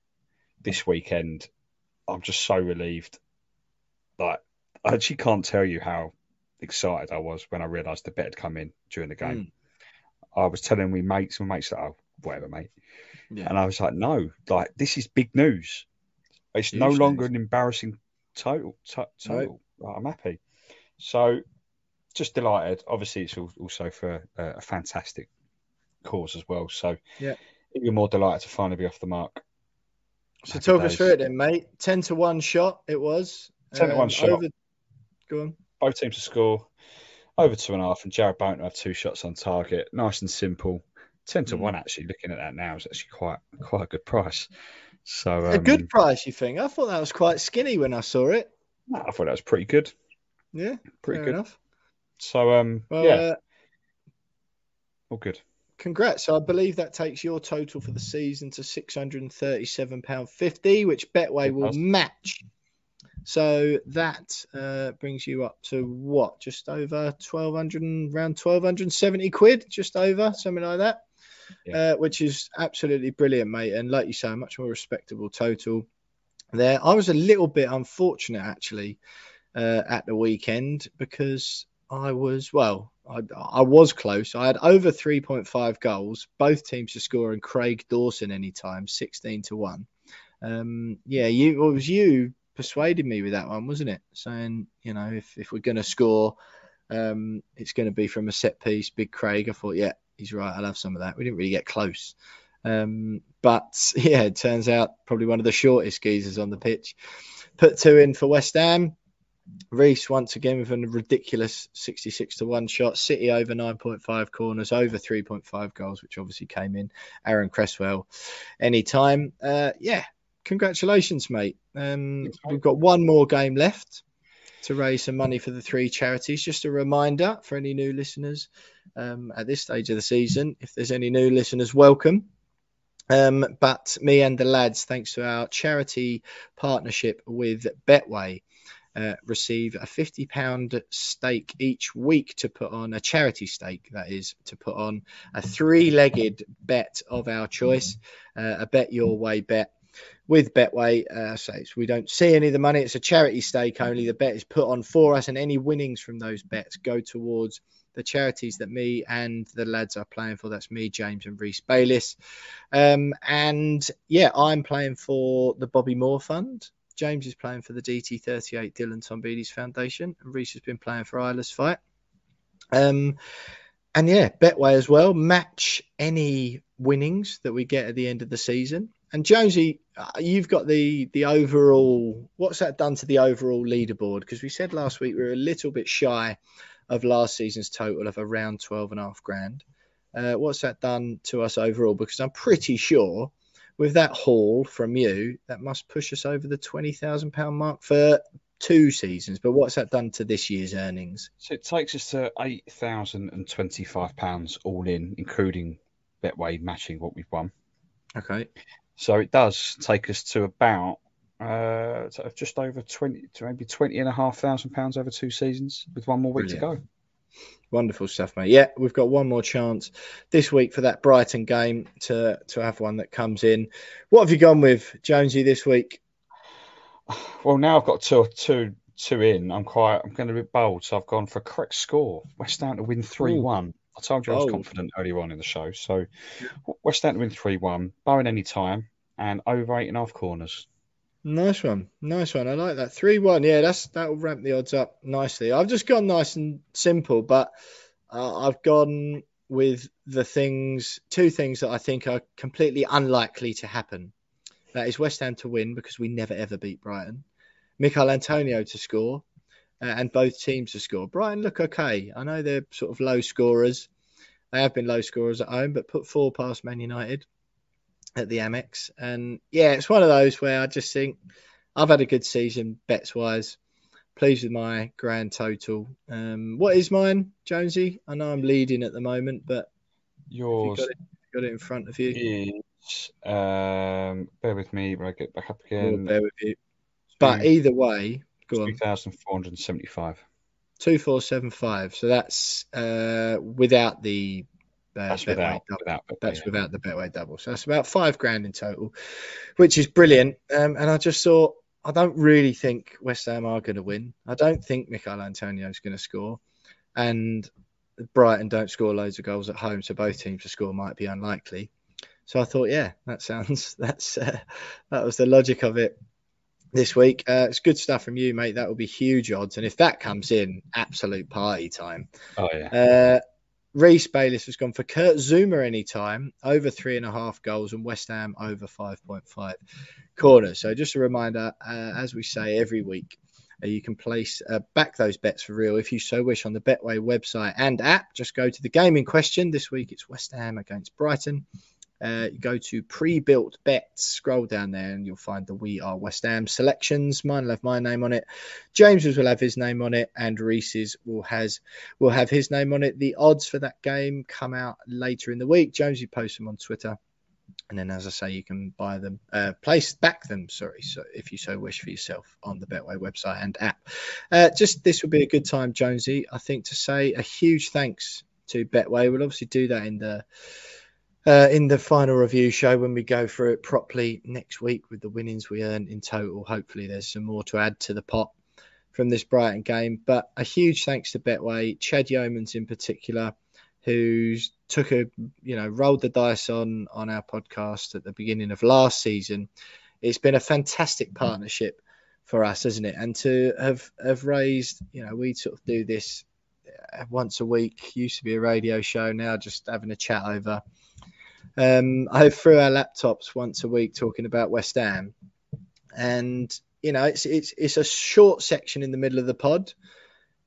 C: this weekend, I'm just so relieved. Like, I actually can't tell you how excited I was when I realised the bet had come in during the game. Mm. I was telling my mates, my mates, like, oh, whatever, mate. Yeah. And I was like, no, like this is big news. It's Huge no longer news. an embarrassing total. Total. Right. I'm happy. So, just delighted. Obviously, it's also for a, a fantastic cause as well. So,
B: yeah,
C: even more delighted to finally be off the mark.
B: So, Happy talk days. us through it then, mate. Ten to one shot. It was
C: ten to one um, shot. Over...
B: Go on.
C: Both teams to score over two and a half, and Jarrod Bowen have two shots on target. Nice and simple ten to mm. one actually. Looking at that now is actually quite quite a good price. So
B: um, a good price, you think? I thought that was quite skinny when I saw it.
C: I thought that was pretty good.
B: Yeah,
C: pretty
B: good
C: enough. So um, well, yeah, uh, all good.
B: Congrats! So I believe that takes your total for the season to six hundred and thirty-seven pound fifty, which Betway will match. So that uh, brings you up to what? Just over twelve hundred, around twelve hundred and seventy quid, just over something like that yeah. uh, which is absolutely brilliant, mate. And like you say, a much more respectable total there. I was a little bit unfortunate actually uh, at the weekend because I was well, I, I, was close. I had over 3.5 goals, both teams to score, and Craig Dawson anytime, 16 to one. Um, yeah, you it was you persuaded me with that one, wasn't it? Saying you know if if we're going to score, um, it's going to be from a set piece. Big Craig. I thought, yeah, he's right. I'll have some of that. We didn't really get close. Um, but yeah, it turns out probably one of the shortest geezers on the pitch. Put two in for West Ham. Reese once again with a ridiculous 66 to 1 shot. City over 9.5 corners, over 3.5 goals, which obviously came in. Aaron Cresswell, anytime. Uh, yeah, congratulations, mate. Um, we've got one more game left to raise some money for the three charities. Just a reminder for any new listeners um, at this stage of the season, if there's any new listeners, welcome. Um, but me and the lads, thanks to our charity partnership with Betway, uh, receive a £50 stake each week to put on a charity stake, that is, to put on a three legged bet of our choice, uh, a bet your way bet with Betway, uh, so we don't see any of the money. It's a charity stake only. The bet is put on for us, and any winnings from those bets go towards the charities that me and the lads are playing for. That's me, James, and Reese Bayliss. Um, and yeah, I'm playing for the Bobby Moore Fund. James is playing for the DT38 Dylan Tombides Foundation, and Reese has been playing for Isla's Fight. Um, and yeah, Betway as well. Match any winnings that we get at the end of the season. And Jonesy, uh, you've got the the overall. What's that done to the overall leaderboard? Because we said last week we were a little bit shy of last season's total of around twelve and a half grand. Uh, what's that done to us overall? Because I'm pretty sure with that haul from you, that must push us over the twenty thousand pound mark for two seasons. But what's that done to this year's earnings?
C: So it takes us to eight thousand and twenty-five pounds all in, including Betway matching what we've won.
B: Okay.
C: So it does take us to about uh, just over 20 to maybe 20 and a half thousand pounds over two seasons with one more week Brilliant. to go.
B: Wonderful stuff, mate. Yeah, we've got one more chance this week for that Brighton game to to have one that comes in. What have you gone with, Jonesy, this week?
C: Well, now I've got two two two in. I'm quite I'm going to be bold, so I've gone for a correct score. West Ham to win three one I told you I was oh. confident earlier on in the show. So West Ham to win 3 1, barring any time, and over eight and a half corners.
B: Nice one, nice one. I like that three one. Yeah, that's that will ramp the odds up nicely. I've just gone nice and simple, but uh, I've gone with the things, two things that I think are completely unlikely to happen. That is West Ham to win because we never ever beat Brighton. Michail Antonio to score, and both teams to score. Brighton look okay. I know they're sort of low scorers. They have been low scorers at home, but put four past Man United at the Amex. And yeah, it's one of those where I just think I've had a good season bets wise. Pleased with my grand total. Um, what is mine, Jonesy? I know I'm leading at the moment, but
C: yours
B: got it, got it, in front of you.
C: Is, um, bear with me when I get back up again.
B: bear with you. But either way,
C: go on. 2,475.
B: 2475. So that's uh, without the
C: uh, that's without, without,
B: that's yeah. without the Betway double. So that's about five grand in total, which is brilliant. Um, and I just thought, I don't really think West Ham are going to win. I don't think Michail Antonio is going to score. And Brighton don't score loads of goals at home, so both teams to score might be unlikely. So I thought, yeah, that sounds that's uh, that was the logic of it this week. Uh, it's good stuff from you, mate. That will be huge odds, and if that comes in, absolute party time.
C: Oh yeah.
B: Uh, Reese Bayliss has gone for Kurt Zouma anytime, over three and a half goals, and West Ham over 5.5 corners. So, just a reminder, uh, as we say every week, uh, you can place uh, back those bets for real if you so wish on the Betway website and app. Just go to the game in question. This week it's West Ham against Brighton. Uh, go to pre-built bets, scroll down there, and you'll find the We Are West Ham selections. Mine will have my name on it. James's will have his name on it, and Reese's will has will have his name on it. The odds for that game come out later in the week. James, you post them on Twitter. And then, as I say, you can buy them, uh, place back them. Sorry, so if you so wish for yourself on the Betway website and app. Uh, just this would be a good time, Jonesy, I think, to say a huge thanks to Betway. We'll obviously do that in the uh, in the final review show when we go through it properly next week with the winnings we earn in total. Hopefully, there's some more to add to the pot from this Brighton game. But a huge thanks to Betway, Chad Yeomans in particular, who's took a you know rolled the dice on on our podcast at the beginning of last season. It's been a fantastic partnership for us, isn't it? And to have have raised, you know, we sort of do this once a week. Used to be a radio show, now just having a chat over um, I through our laptops once a week talking about West Ham, and you know it's it's it's a short section in the middle of the pod,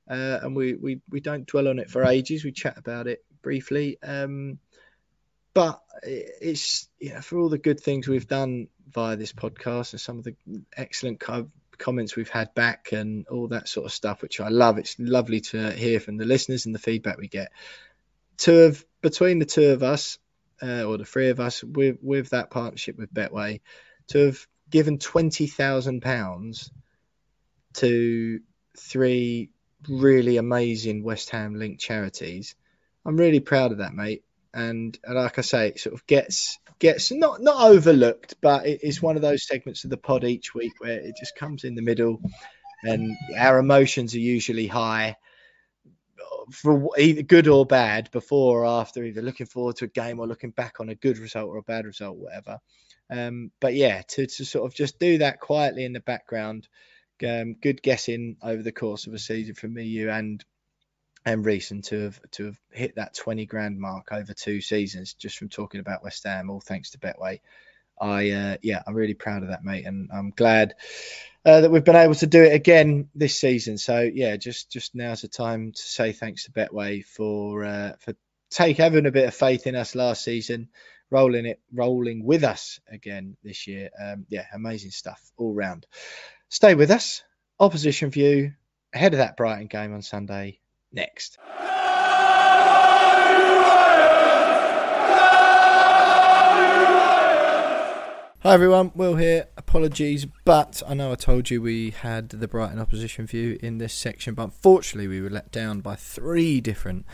B: uh, and we, we we don't dwell on it for ages. We chat about it briefly, um, but it's you know for all the good things we've done via this podcast and some of the excellent co- comments we've had back and all that sort of stuff, which I love. It's lovely to hear from the listeners and the feedback we get. To have between the two of us uh, or the three of us with with that partnership with Betway to have given twenty thousand pounds to three really amazing West Ham linked charities. I'm really proud of that, mate. And, and like I say, it sort of gets gets not not overlooked, but it is one of those segments of the pod each week where it just comes in the middle, and our emotions are usually high for either good or bad before or after, either looking forward to a game or looking back on a good result or a bad result, whatever. Um, but yeah, to, to sort of just do that quietly in the background, um, good guessing over the course of a season for me, you and and Reese, and to have to have hit that twenty grand mark over two seasons just from talking about West Ham, all thanks to Betway. I uh, yeah, I'm really proud of that, mate, and I'm glad uh, that we've been able to do it again this season. So yeah, just just now's the time to say thanks to Betway for uh, for take having a bit of faith in us last season, rolling it rolling with us again this year. Um, yeah, amazing stuff all round. Stay with us. Opposition view ahead of that Brighton game on Sunday next. Hi everyone, Will here. Apologies, but I know I told you we had the Brighton opposition view in this section, but unfortunately we were let down by three different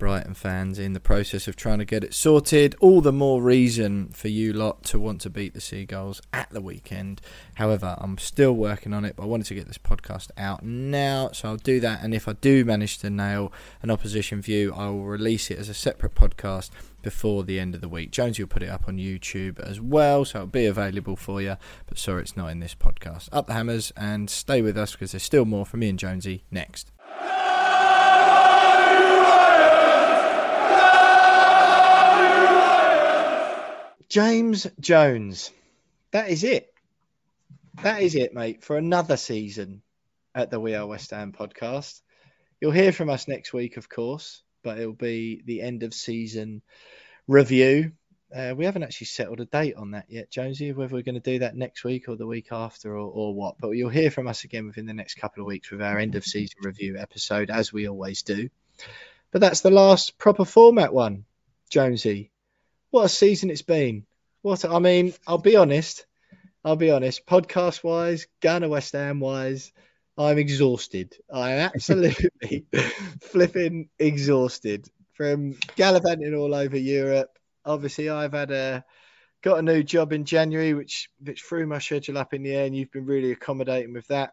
D: Brighton fans in the process of trying to get it sorted. All the more reason for you lot to want to beat the Seagulls at the weekend. However, I'm still working on it, but I wanted to get this podcast out now, so I'll do that. And if I do manage to nail an opposition view, I will release it as a separate podcast before the end of the week. Jones, you'll put it up on YouTube as well, so it'll be available for you. But sorry, it's not in this podcast. Up the hammers and stay with us because there's still more from me and Jonesy next.
B: James Jones. That is it. That is it, mate, for another season at the We Are West Ham podcast. You'll hear from us next week, of course, but it'll be the end of season review. Uh, we haven't actually settled a date on that yet, Jonesy, whether we're going to do that next week or the week after or, or what. But you'll hear from us again within the next couple of weeks with our end of season review episode, as we always do. But that's the last proper format one, Jonesy. What a season it's been. What I mean, I'll be honest. I'll be honest. Podcast wise, Ghana West Ham wise, I'm exhausted. I am absolutely flipping exhausted from gallivanting all over Europe. Obviously, I've had a got a new job in January, which which threw my schedule up in the air, and you've been really accommodating with that,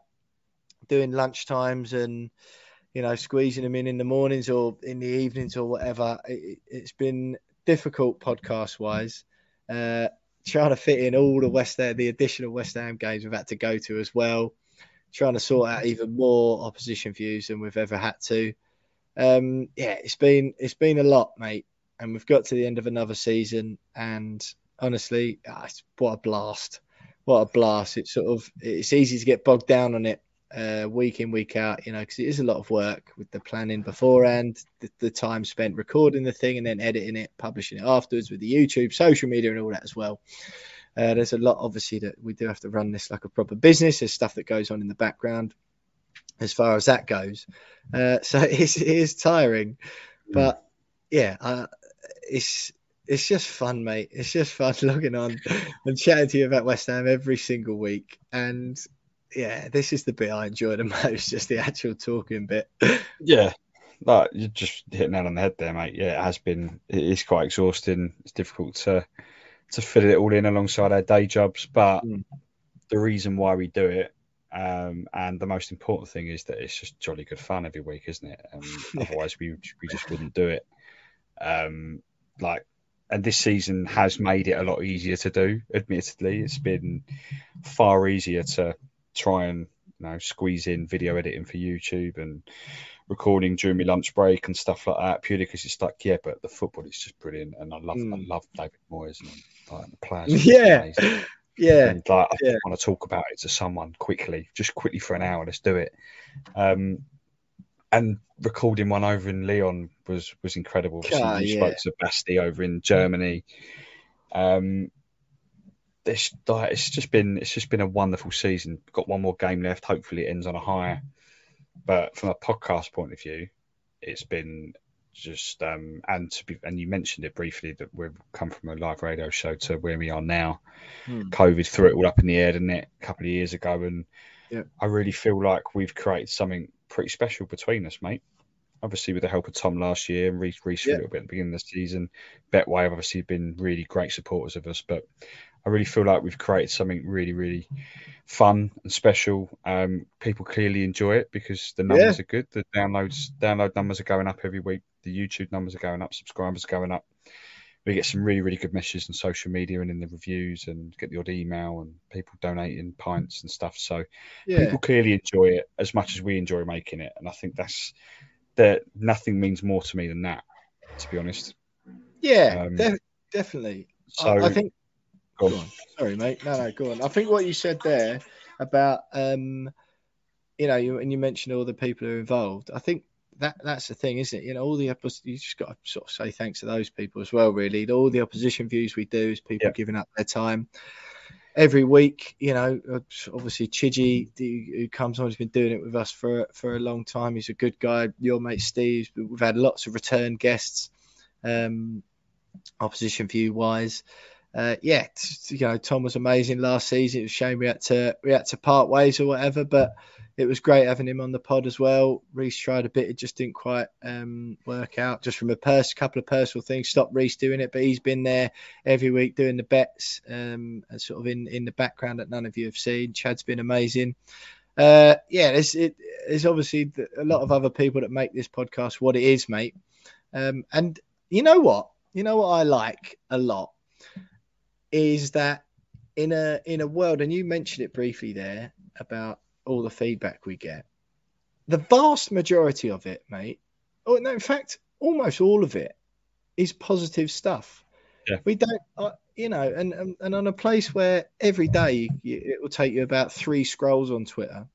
B: doing lunch times and you know squeezing them in in the mornings or in the evenings or whatever. It, has been difficult podcast wise. Uh, trying to fit in all the West Ham, the additional West Ham games we've had to go to as well. Trying to sort out even more opposition views than we've ever had to. Um, yeah, it's been it's been a lot, mate, and we've got to the end of another season, and honestly, ah, what a blast! What a blast! It's sort of it's easy to get bogged down on it uh, week in week out you know because it is a lot of work with the planning beforehand the, the, time spent recording the thing and then editing it publishing it afterwards with the youtube social media and all that as well uh, there's a lot obviously that we do have to run this like a proper business there's stuff that goes on in the background as far as that goes uh, so it's, it is tiring mm. but yeah uh, it's it's just fun, mate. It's just fun logging on and chatting to you about West Ham every single week. And yeah, this is the bit I enjoy the most, just the actual talking bit.
C: Yeah, like you're just hitting that on the head there, mate. Yeah, it has been. It is quite exhausting. It's difficult to to fit it all in alongside our day jobs, but mm. the reason why we do it, um, and the most important thing is that it's just jolly good fun every week, isn't it? Um, otherwise, we we just wouldn't do it. Um, like and this season has made it a lot easier to do. Admittedly, it's been far easier to try and you know squeeze in video editing for YouTube and recording during my lunch break and stuff like that purely because it's like yeah but the football is just brilliant and I love mm. I love David Moyes and like, the players
B: yeah yeah
C: and like I yeah. want to talk about it to someone quickly just quickly for an hour let's do it um and recording one over in Lyon was was incredible. Ah, yeah. spoke to Basti over in Germany. Um, it's it's just been it's just been a wonderful season. Got one more game left. Hopefully, it ends on a high. But from a podcast point of view, it's been just um, and to be and you mentioned it briefly that we've come from a live radio show to where we are now. Hmm. COVID threw it all up in the air, didn't it? A couple of years ago, and yeah. I really feel like we've created something pretty special between us, mate. Obviously, with the help of Tom last year and Reese, Reese yeah. a little bit at the beginning of the season, Betway have obviously been really great supporters of us. But I really feel like we've created something really, really fun and special. Um, people clearly enjoy it because the numbers yeah. are good. The downloads, download numbers are going up every week. The YouTube numbers are going up. Subscribers are going up. We get some really, really good messages on social media and in the reviews, and get the odd email and people donating pints and stuff. So yeah. people clearly enjoy it as much as we enjoy making it, and I think that's that. Nothing means more to me than that, to be honest.
B: Yeah, um, de- definitely. So I, I think Go on. Sorry, mate. No, no, go on. I think what you said there about, um, you know, you, and you mentioned all the people who are involved. I think that that's the thing, isn't it? You know, all the opposition. you just got to sort of say thanks to those people as well. Really, all the opposition views we do is people giving up their time every week. You know, obviously Chigi, who comes on, has been doing it with us for for a long time. He's a good guy. Your mate Steve. We've had lots of return guests, um, opposition view wise. Uh, yeah, you know, Tom was amazing last season. It was a shame we had to we had to part ways or whatever, but it was great having him on the pod as well. Reese tried a bit, it just didn't quite um, work out. Just from a pers- couple of personal things, stopped Reese doing it, but he's been there every week doing the bets um, and sort of in, in the background that none of you have seen. Chad's been amazing. Uh, yeah, there's, it, there's obviously a lot of other people that make this podcast what it is, mate. Um, and you know what? You know what I like a lot is that in a in a world, and you mentioned it briefly there about all the feedback we get. The vast majority of it, mate, or no, in fact, almost all of it is positive stuff.
C: Yeah.
B: We don't, uh, you know, and, and and on a place where every day you, it will take you about three scrolls on Twitter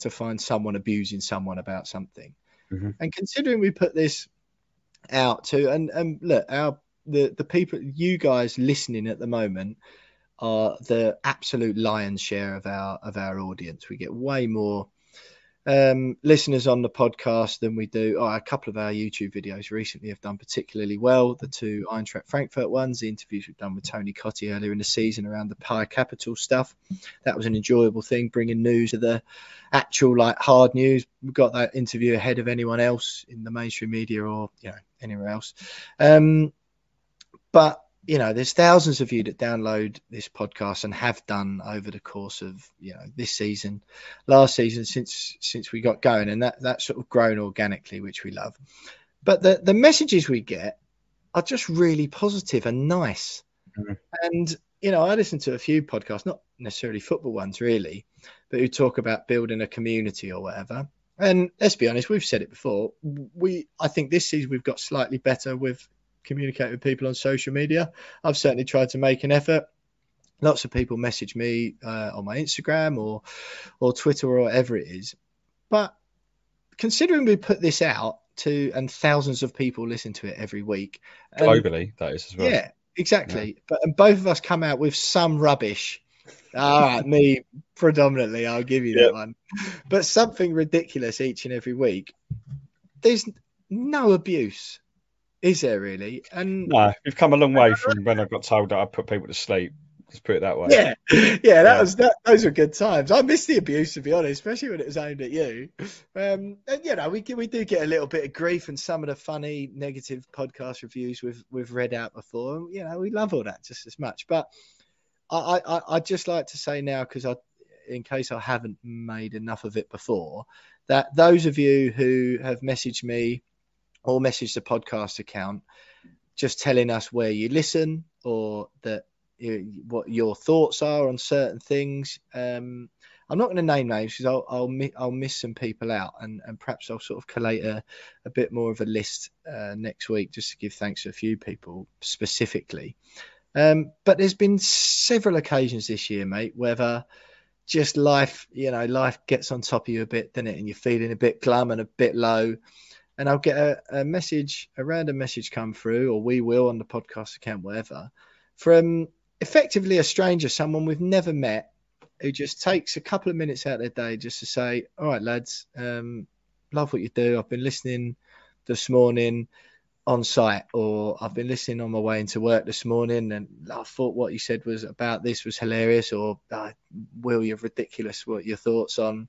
B: to find someone abusing someone about something.
C: Mhm.
B: And considering we put this out to, and and look, our the the people, you guys listening at the moment are the absolute lion's share of our of our audience. We get way more um, listeners on the podcast than we do. Oh, a couple of our YouTube videos recently have done particularly well. The two Eintracht Frankfurt ones, the interviews we've done with Tony Cottee earlier in the season around the Pi Capital stuff. That was an enjoyable thing, bringing news to the actual like hard news. We got that interview ahead of anyone else in the mainstream media or you know anywhere else. Um, but you know, there's thousands of you that download this podcast and have done over the course of you know this season, last season since since we got going, and that that's sort of grown organically, which we love. But the the messages we get are just really positive and nice.
C: Mhm.
B: And you know, I listen to a few podcasts, not necessarily football ones really, but who talk about building a community or whatever. And let's be honest, we've said it before. We I think this season we've got slightly better with communicate with people on social media. I've certainly tried to make an effort. Lots of people message me uh, on my Instagram or or Twitter or whatever it is. But considering we put this out to and thousands of people listen to it every week,
C: Globally, that is as well.
B: yeah, exactly. But and both of us come out with some rubbish. All right, me predominantly, I'll give you that one. But something ridiculous each and every week. There's no abuse, is there really? And
C: No, we've come a long way from when I got told that I put people to sleep. Let's put it that way.
B: yeah, yeah, that
C: Yeah.
B: was that. Those were good times. I miss the abuse, to be honest, especially when it was aimed at you. Um, and you know, we we do get a little bit of grief and some of the funny negative podcast reviews we've we've read out before. You know, we love all that just as much. But I I I I'd just like to say now because I, in case I haven't made enough of it before, that those of you who have messaged me or message the podcast account, just telling us where you listen or that you, what your thoughts are on certain things. Um, I'm not going to name names because I'll I'll, mi- I'll miss some people out, and, and perhaps I'll sort of collate a, a bit more of a list uh, next week just to give thanks to a few people specifically. Um, but there's been several occasions this year, mate, whether just life, you know, life gets on top of you a bit, doesn't it? And you're feeling a bit glum and a bit low. And I'll get a, a message, a random message come through, or we will on the podcast account, whatever, from effectively a stranger, someone we've never met, who just takes a couple of minutes out of their day just to say, "All right, lads, um, love what you do. I've been listening this morning on site, or I've been listening on my way into work this morning, and I thought what you said was about this was hilarious, or uh, Will, you're ridiculous. What your thoughts on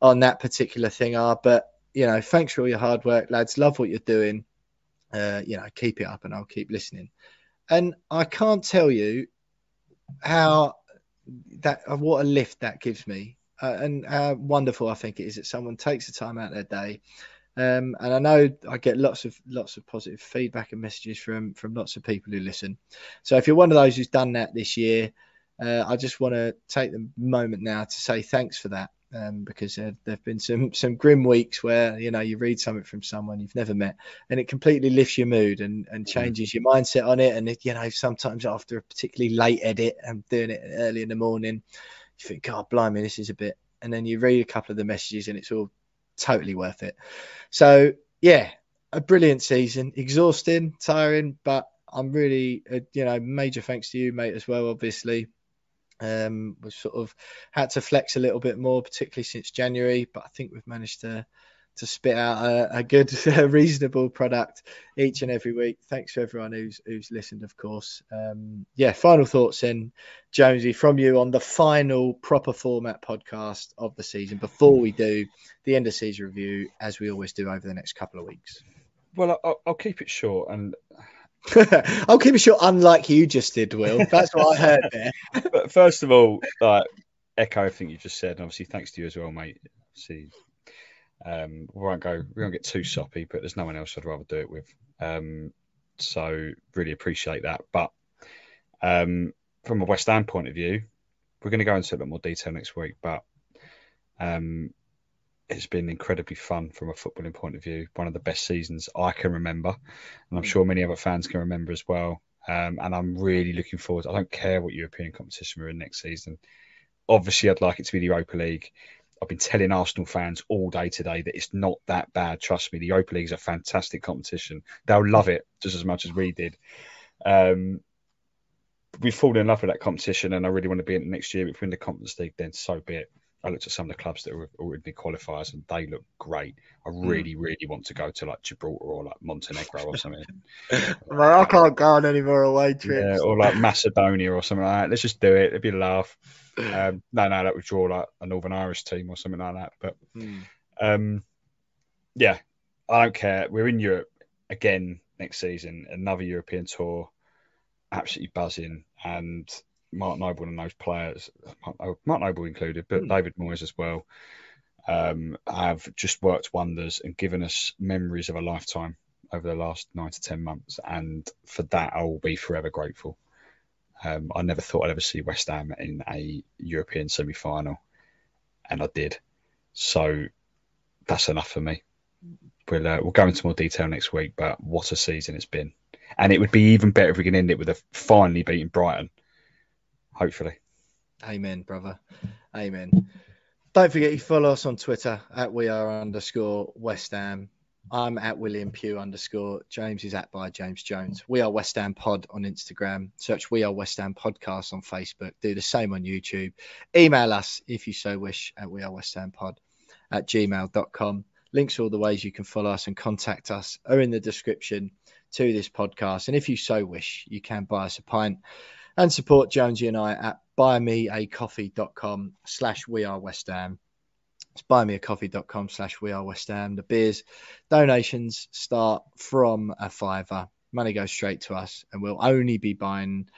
B: on that particular thing are, but you know, thanks for all your hard work, lads. Love what you're doing. Uh, you know, keep it up, and I'll keep listening. And I can't tell you how that uh, what a lift that gives me, uh, and how wonderful I think it is that someone takes the time out of their day. Um, and I know I get lots of lots of positive feedback and messages from from lots of people who listen. So if you're one of those who's done that this year, uh, I just want to take the moment now to say thanks for that. Um, because there have been some some grim weeks where you know you read something from someone you've never met and it completely lifts your mood and, and changes your mindset on it. And it, you know sometimes after a particularly late edit and doing it early in the morning you think god blimey this is a bit and then you read a couple of the messages and it's all totally worth it. So yeah a brilliant season. Exhausting tiring but i'm really uh, you know major thanks to you mate as well obviously um, we've sort of had to flex a little bit more, particularly since January, but I think we've managed to to spit out a, a good, reasonable product each and every week. Thanks to everyone who's who's listened, of course. Um, yeah, final thoughts in Jonesy, from you on the final proper format podcast of the season before we do the end of season review, as we always do over the next couple of weeks.
C: Well, I'll, I'll keep it short and.
B: I'll keep it short, unlike you just did, Will. That's what I heard there.
C: but first of all, like echo everything you just said, and obviously thanks to you as well, mate. See, um, we won't go, we won't get too soppy, but there's no one else I'd rather do it with. Um, so really appreciate that. But um, from a West Ham point of view, we're going to go into a bit more detail next week. But um, it's been incredibly fun from a footballing point of view. One of the best seasons I can remember, and I'm sure many other fans can remember as well. Um, and I'm really looking forward. I don't care what European competition we're in next season. Obviously, I'd like it to be the Europa League. I've been telling Arsenal fans all day today that it's not that bad. Trust me, the Europa League is a fantastic competition. They'll love it just as much as we did. Um, we've fallen in love with that competition, and I really want to be in it next year. If we're in the Conference League, then so be it. I looked at some of the clubs that were already qualifiers, and they look great. I hmm. really, mm. really want to go to like Gibraltar or like Montenegro or something.
B: I can't go on any more away trips.
C: Yeah, or like Macedonia or something like that. Let's just do it. It'd be a laugh. Um, no, no, that would draw like a Northern Irish team or something like that. But mm. um, yeah, I don't care. We're in Europe again next season, another European tour, absolutely buzzing. And Mark Noble and those players, Mark Noble included, but mm. David Moyes as well, um, have just worked wonders and given us memories of a lifetime over the last nine to ten months. And for that, I will be forever grateful. Um, I never thought I'd ever see West Ham in a European semi final, and I did. So that's enough for me. We'll, uh, we'll go into more detail next week, but what a season it's been. And it would be even better if we can end it with a finally beating Brighton. Hopefully.
B: Amen, brother. Amen. Don't forget you follow us on Twitter at we are underscore West Ham. I'm at William Pugh underscore. James is at by James Jones. We are West Ham Pod on Instagram. Search We Are West Ham Podcast on Facebook. Do the same on YouTube. Email us if you so wish at We Are West Ham Pod at gmail.com. Links all the ways you can follow us and contact us are in the description to this podcast. And if you so wish, you can buy us a pint and support Jonesy and I at buymeacoffee.com slash We Are West Ham. It's buymeacoffee.com slash we are West Ham. The beers donations start from a fiver. Money goes straight to us, and we'll only be buying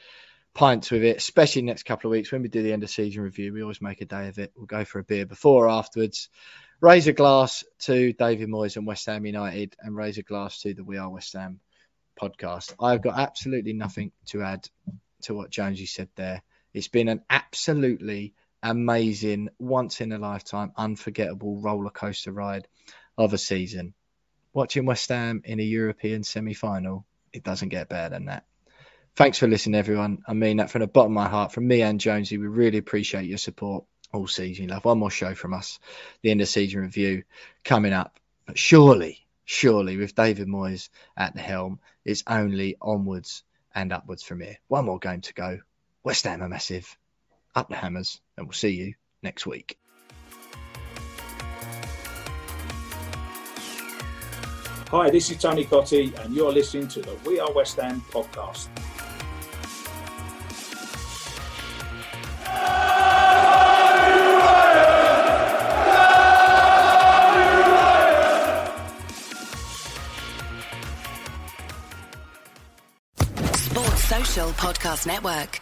B: pints with it, especially next couple of weeks when we do the end of season review. We always make a day of it. We'll go for a beer before or afterwards. Raise a glass to David Moyes and West Ham United, and raise a glass to the We Are West Ham podcast. I've got absolutely nothing to add to what Jonesy said there. It's been an absolutely amazing, once in a lifetime, unforgettable roller coaster ride of a season. Watching West Ham in a European semi final, it doesn't get better than that. Thanks for listening, everyone. I mean that from the bottom of my heart. From me and Jonesy, we really appreciate your support all season. Love one more show from us, the end of season review coming up. But surely, surely, with David Moyes at the helm, it's only onwards and upwards from here. One more game to go. West Ham are massive up the hammers, and we'll see you next week.
A: Hi, this is Tony Cottee, and you're listening to the We Are West Ham podcast.
E: Podcast Network.